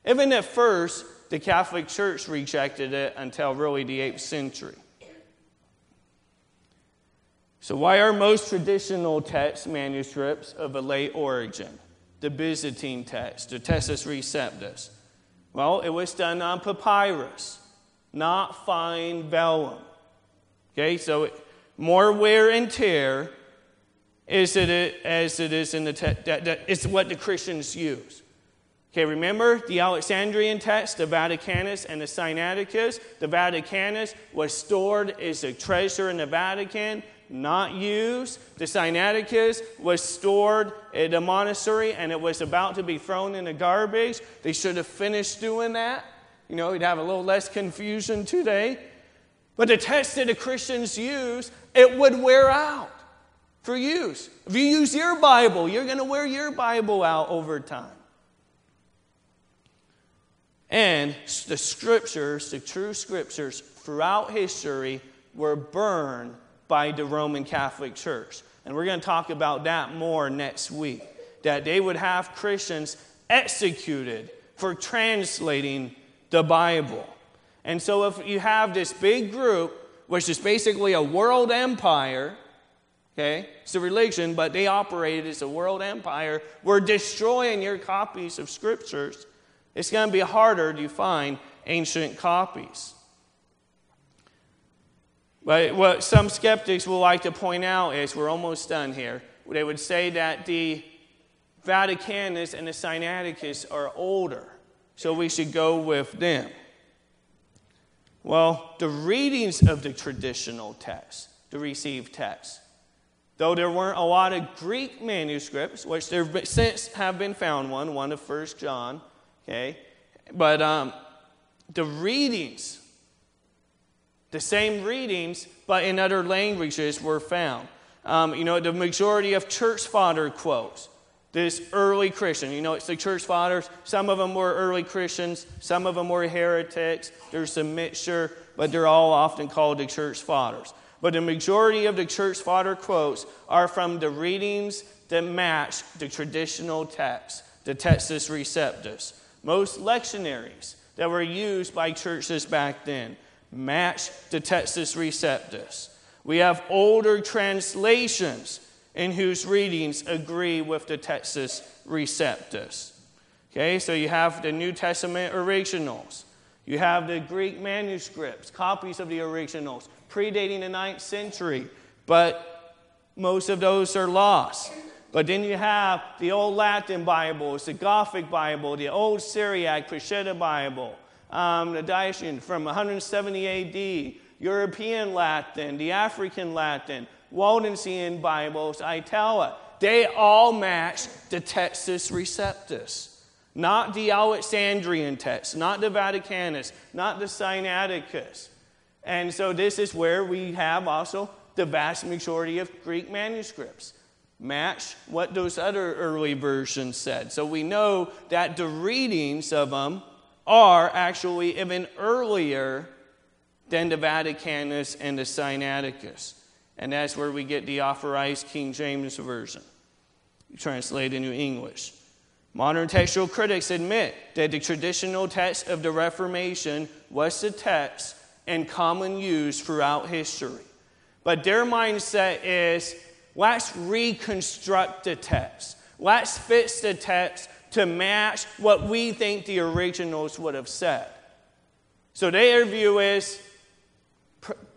Even at first, the Catholic Church rejected it until really the 8th century. So, why are most traditional text manuscripts of a late origin? The Byzantine text, the Textus Receptus. Well, it was done on papyrus, not fine vellum. Okay, so more wear and tear is it as it is in the text. That, that, it's what the Christians use. Okay, remember the Alexandrian text, the Vaticanus and the Sinaiticus? The Vaticanus was stored as a treasure in the Vatican, not used. The Sinaiticus was stored at a monastery and it was about to be thrown in the garbage. They should have finished doing that. You know, we'd have a little less confusion today. But the text that the Christians use, it would wear out for use. If you use your Bible, you're going to wear your Bible out over time. And the scriptures, the true scriptures throughout history, were burned by the Roman Catholic Church. And we're going to talk about that more next week. That they would have Christians executed for translating the Bible. And so, if you have this big group, which is basically a world empire, okay, it's a religion, but they operated as a world empire, we're destroying your copies of scriptures it's going to be harder to find ancient copies. But what some skeptics will like to point out is we're almost done here. They would say that the Vaticanus and the Sinaiticus are older, so we should go with them. Well, the readings of the traditional text, the received text, though there weren't a lot of Greek manuscripts, which there since have been found one, one of First John, Okay? But um, the readings, the same readings, but in other languages were found. Um, you know, the majority of church father quotes, this early Christian, you know, it's the church fathers. Some of them were early Christians, some of them were heretics. There's a mixture, but they're all often called the church fathers. But the majority of the church father quotes are from the readings that match the traditional text, the Textus Receptus. Most lectionaries that were used by churches back then match the Textus Receptus. We have older translations in whose readings agree with the Textus Receptus. Okay, so you have the New Testament originals. You have the Greek manuscripts, copies of the originals, predating the ninth century, but most of those are lost. But then you have the old Latin Bibles, the Gothic Bible, the old Syriac Peshitta Bible, um, the Tatian from 170 AD, European Latin, the African Latin, Waldensian Bibles, Itala. They all match the Textus Receptus. Not the Alexandrian text, not the Vaticanus, not the Sinaiticus. And so this is where we have also the vast majority of Greek manuscripts match what those other early versions said. So we know that the readings of them are actually even earlier than the Vaticanus and the Sinaiticus. And that's where we get the authorized King James Version, translated into English. Modern textual critics admit that the traditional text of the Reformation was the text in common use throughout history. But their mindset is Let's reconstruct the text. Let's fix the text to match what we think the originals would have said. So their view is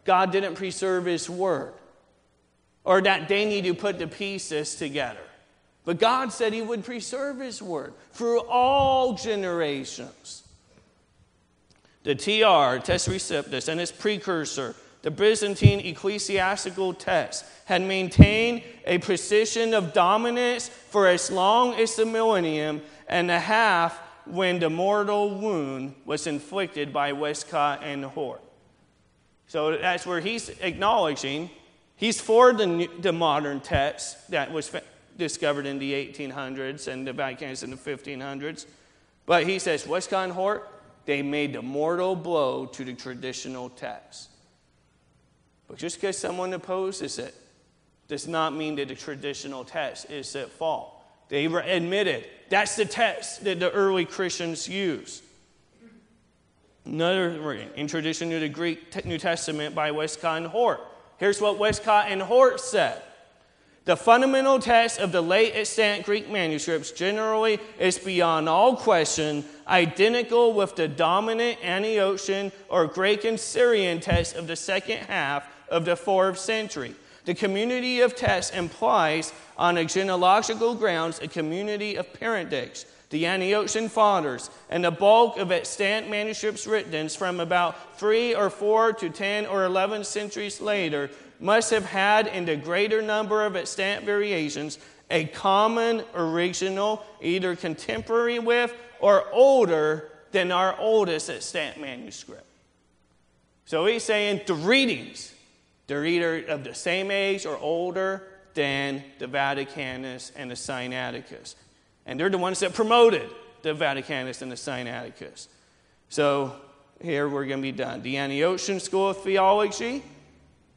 God didn't preserve His word, or that they need to put the pieces together. But God said He would preserve His word through all generations. The TR, Textus Receptus, and its precursor, the Byzantine ecclesiastical text had maintained a position of dominance for as long as the millennium and a half when the mortal wound was inflicted by Westcott and Hort. So that's where he's acknowledging he's for the, the modern text that was discovered in the 1800s and the Vaticanus in the 1500s. But he says Westcott and Hort, they made the mortal blow to the traditional text. But just because someone opposes it does not mean that the traditional text is at fault. They were admitted that's the text that the early Christians used. Another introduction to the Greek New Testament by Westcott and Hort. Here's what Westcott and Hort said. The fundamental text of the late extant Greek manuscripts generally is beyond all question identical with the dominant Antiochian or Greek and Syrian text of the second half of the fourth century. The community of texts implies, on a genealogical grounds, a community of parentage the Antiochian fathers, and the bulk of extant manuscripts written from about three or four to ten or eleven centuries later must have had, in the greater number of extant variations, a common original, either contemporary with or older than our oldest extant manuscript. So he's saying the readings, they're either of the same age or older than the Vaticanus and the Sinaiticus. And they're the ones that promoted the Vaticanus and the Sinaiticus. So here we're going to be done. The Antiochian School of Theology,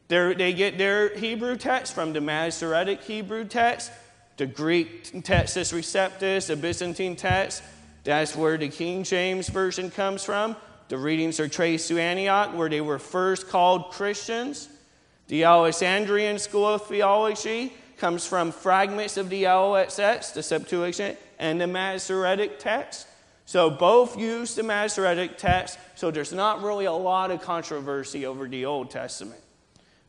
they get their Hebrew text from the Masoretic Hebrew text, the Greek text Textus Receptus, the Byzantine text. That's where the King James Version comes from. The readings are traced to Antioch, where they were first called Christians. The Alexandrian School of Theology, comes from fragments of the LXX, the Septuagint, and the Masoretic text. So both use the Masoretic text, so there's not really a lot of controversy over the Old Testament.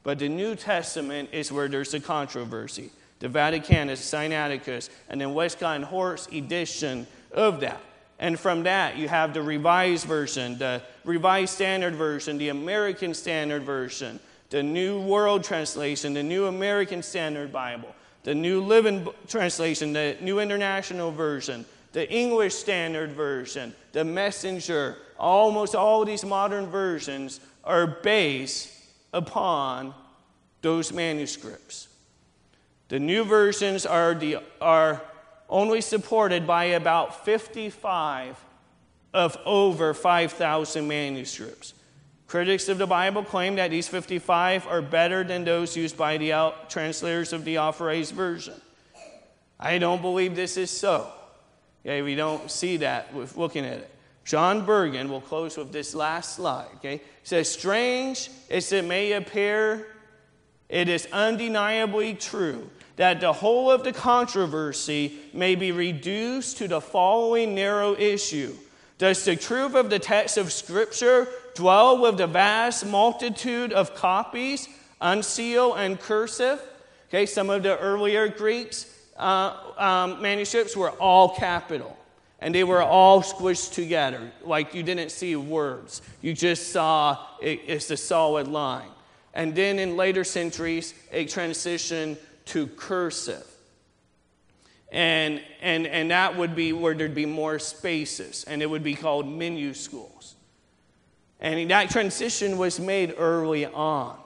But the New Testament is where there's a controversy. The Vaticanus, Sinaiticus, and then Westcott and Hort's edition of that. And from that, you have the Revised Version, the Revised Standard Version, the American Standard Version, the New World Translation, the New American Standard Bible, the New Living Translation, the New International Version, the English Standard Version, the Messenger. Almost all these modern versions are based upon those manuscripts. The new versions are, the, are only supported by about 55 of over 5,000 manuscripts. Critics of the Bible claim that these 55 are better than those used by the translators of the Authorized Version. I don't believe this is so. Okay, we don't see that with looking at it. John Burgon will close with this last slide. Okay, says, "Strange as it may appear, it is undeniably true that the whole of the controversy may be reduced to the following narrow issue: Does the truth of the text of Scripture dwell with the vast multitude of copies, uncial and cursive. Okay, some of the earlier Greeks uh, um, manuscripts were all capital, and they were all squished together, like you didn't see words. You just saw it, it's a solid line. And then in later centuries, a transition to cursive. And, and, and that would be where there'd be more spaces, and it would be called minuscules. And that transition was made early on.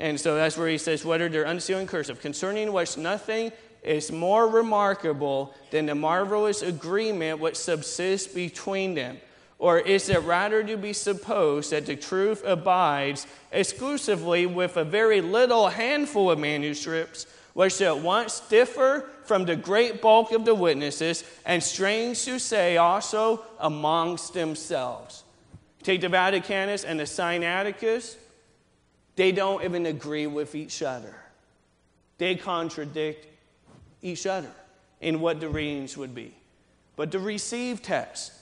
And so that's where he says, whether they're uncial and cursive, concerning which nothing is more remarkable than the marvelous agreement which subsists between them. Or is it rather to be supposed that the truth abides exclusively with a very little handful of manuscripts, which at once differ from the great bulk of the witnesses, and strange to say also amongst themselves? Take the Vaticanus and the Sinaiticus, they don't even agree with each other. They contradict each other in what the readings would be. But the received text,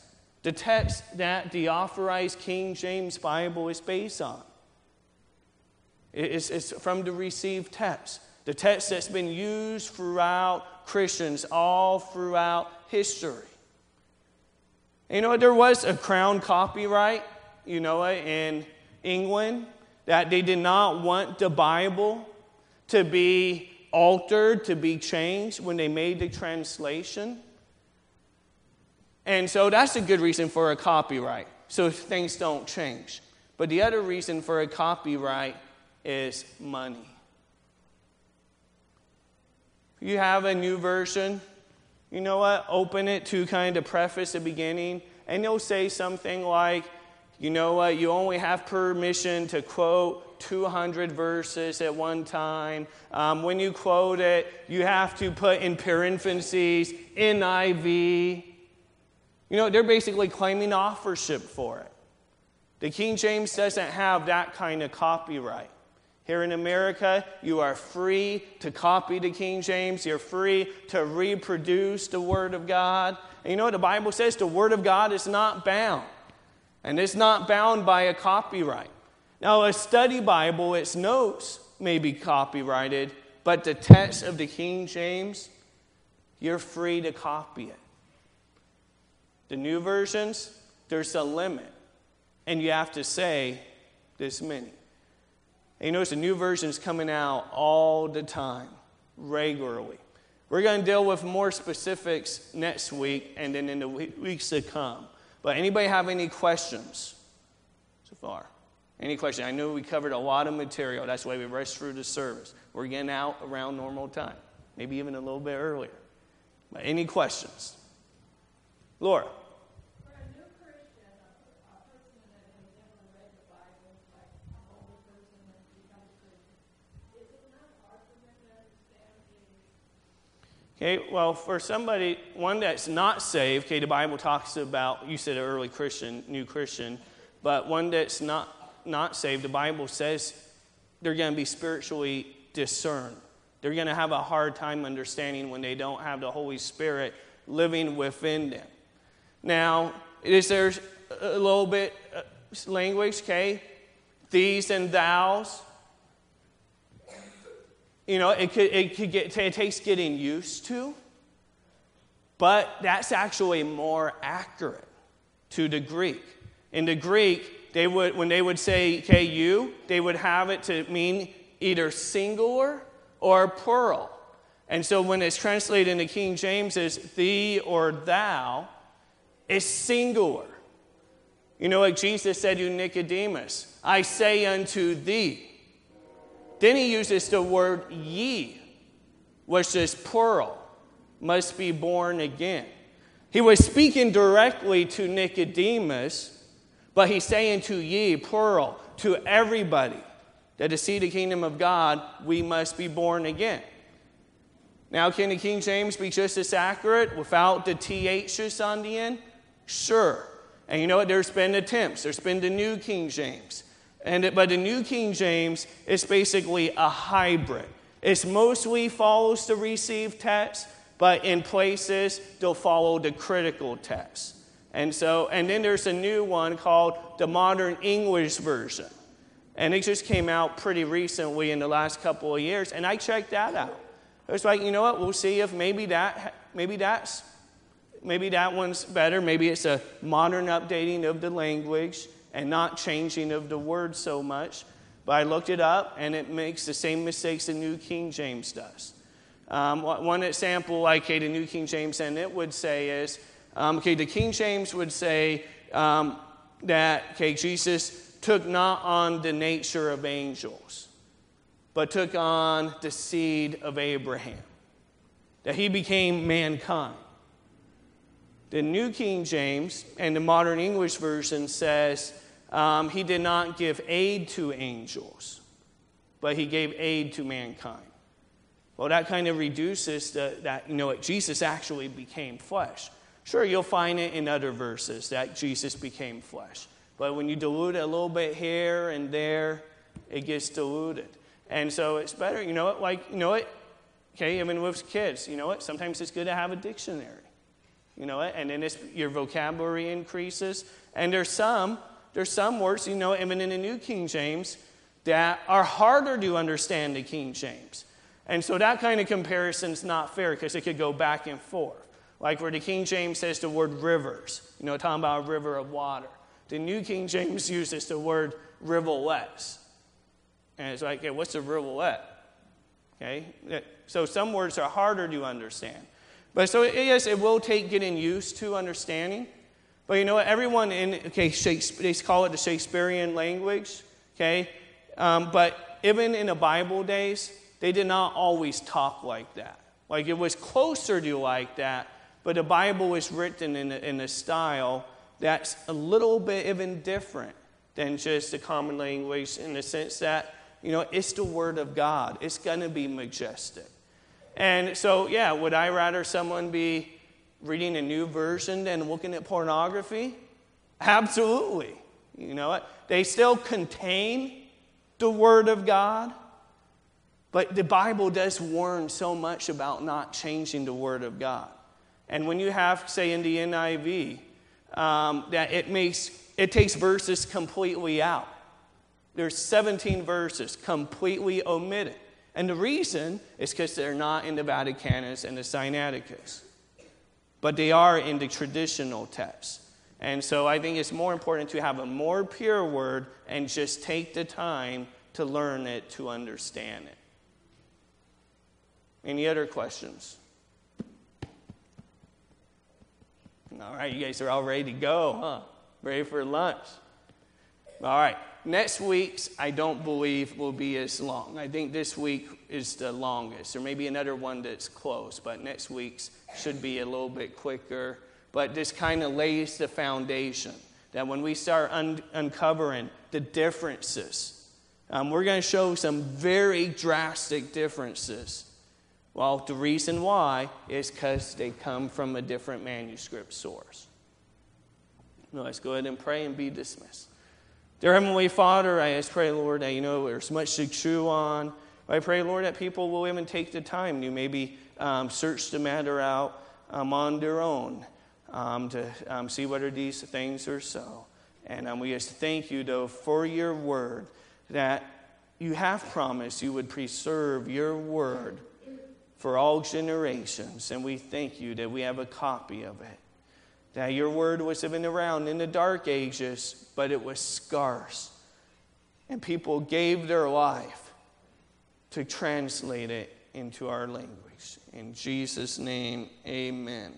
the text that the authorized King James Bible is based on, it's, it's from the received text. The text that's been used throughout Christians all throughout history. You know, what? there was a crown copyright, you know, in England, that they did not want the Bible to be altered, to be changed when they made the translation. And so that's a good reason for a copyright, so things don't change. But the other reason for a copyright is money. You have a new version, you know what? Open it to kind of preface the beginning, and you'll say something like, you know what, you only have permission to quote 200 verses at one time. Um, when you quote it, you have to put in parentheses NIV. You know, they're basically claiming authorship for it. The King James doesn't have that kind of copyright. Here in America, you are free to copy the King James. You're free to reproduce the Word of God. And you know what the Bible says? The Word of God is not bound, and it's not bound by a copyright. Now, a study Bible, its notes may be copyrighted, but the text of the King James, you're free to copy it. The new versions, there's a limit, and you have to say this many. And you notice the new version is coming out all the time, regularly. We're going to deal with more specifics next week and then in the weeks to come. But anybody have any questions so far? Any questions? I know we covered a lot of material. That's why we rushed through the service. We're getting out around normal time, maybe even a little bit earlier. But any questions? Laura. Okay, well, for somebody, one that's not saved, okay, the Bible talks about, you said early Christian, new Christian, but one that's not, not saved, the Bible says they're going to be spiritually discerned. They're going to have a hard time understanding when they don't have the Holy Spirit living within them. Now, is there a little bit uh, language, okay? These and thous, you know, it, could, it, could get, it takes getting used to, but that's actually more accurate to the Greek. In the Greek, they would, when they would say "ku," they would have it to mean either singular or plural. And so when it's translated into King James as thee or thou, it's singular. You know, like Jesus said to Nicodemus, I say unto thee. Then he uses the word ye, which is plural, must be born again. He was speaking directly to Nicodemus, but he's saying to ye, plural, to everybody, that to see the kingdom of God, we must be born again. Now, can the King James be just as accurate without the THs on the end? Sure. And you know what? There's been attempts. There's been the New King James. And, but the New King James is basically a hybrid. It mostly follows the received text, but in places they'll follow the critical text. And so, and then there's a new one called the Modern English Version. And it just came out pretty recently in the last couple of years, and I checked that out. It was like, you know what, we'll see if maybe that maybe that's maybe that one's better. Maybe it's a modern updating of the language and not changing of the word so much. But I looked it up, and it makes the same mistakes the New King James does. Um, one example, like okay, the New King James, and it would say is, um, okay, the King James would say um, that okay, Jesus took not on the nature of angels, but took on the seed of Abraham, that he became mankind. The New King James and the modern English version says um, he did not give aid to angels, but he gave aid to mankind. Well, that kind of reduces the, that, you know, what Jesus actually became flesh. Sure, you'll find it in other verses that Jesus became flesh. But when you dilute it a little bit here and there, it gets diluted. And so it's better, you know what, like, you know what, okay, mean, with kids, you know what, sometimes it's good to have a dictionary. You know what, and then your vocabulary increases. And there's some there's some words, you know, even in the New King James, that are harder to understand the King James. And so that kind of comparison is not fair because it could go back and forth. Like where the King James says the word rivers, you know, talking about a river of water. The New King James uses the word rivulets. And it's like, okay, what's a rivulet? Okay? So some words are harder to understand. But so, yes, it will take getting used to understanding. But you know what? Everyone in, okay, they call it the Shakespearean language, okay? Um, but even in the Bible days, they did not always talk like that. Like it was closer to like that, but the Bible was written in a, in a style that's a little bit even different than just the common language in the sense that, you know, it's the Word of God. It's going to be majestic. And so, yeah, would I rather someone be reading a new version and looking at pornography? Absolutely. You know what? They still contain the Word of God, but the Bible does warn so much about not changing the Word of God. And when you have, say, in the NIV, um, that it makes it takes verses completely out. There's 17 verses completely omitted. And the reason is because they're not in the Vaticanus and the Sinaiticus, but they are in the traditional text. And so I think it's more important to have a more pure word and just take the time to learn it, to understand it. Any other questions? All right, you guys are all ready to go, huh? Ready for lunch. All right, next week's I don't believe will be as long. I think this week is the longest. There may be another one that's close, but next week's should be a little bit quicker. But this kind of lays the foundation that when we start un- uncovering the differences, um, we're going to show some very drastic differences well, the reason why is because they come from a different manuscript source. Now, let's go ahead and pray and be dismissed. Dear Heavenly Father, I just pray, Lord, that you know there's much to chew on. I pray, Lord, that people will even take the time to maybe um, search the matter out um, on their own um, to um, see whether these things are so. And um, we just thank you, though, for your word that you have promised you would preserve your word for all generations. And we thank you that we have a copy of it. That your word was even around in the dark ages, but it was scarce. And people gave their life to translate it into our language. In Jesus' name, amen.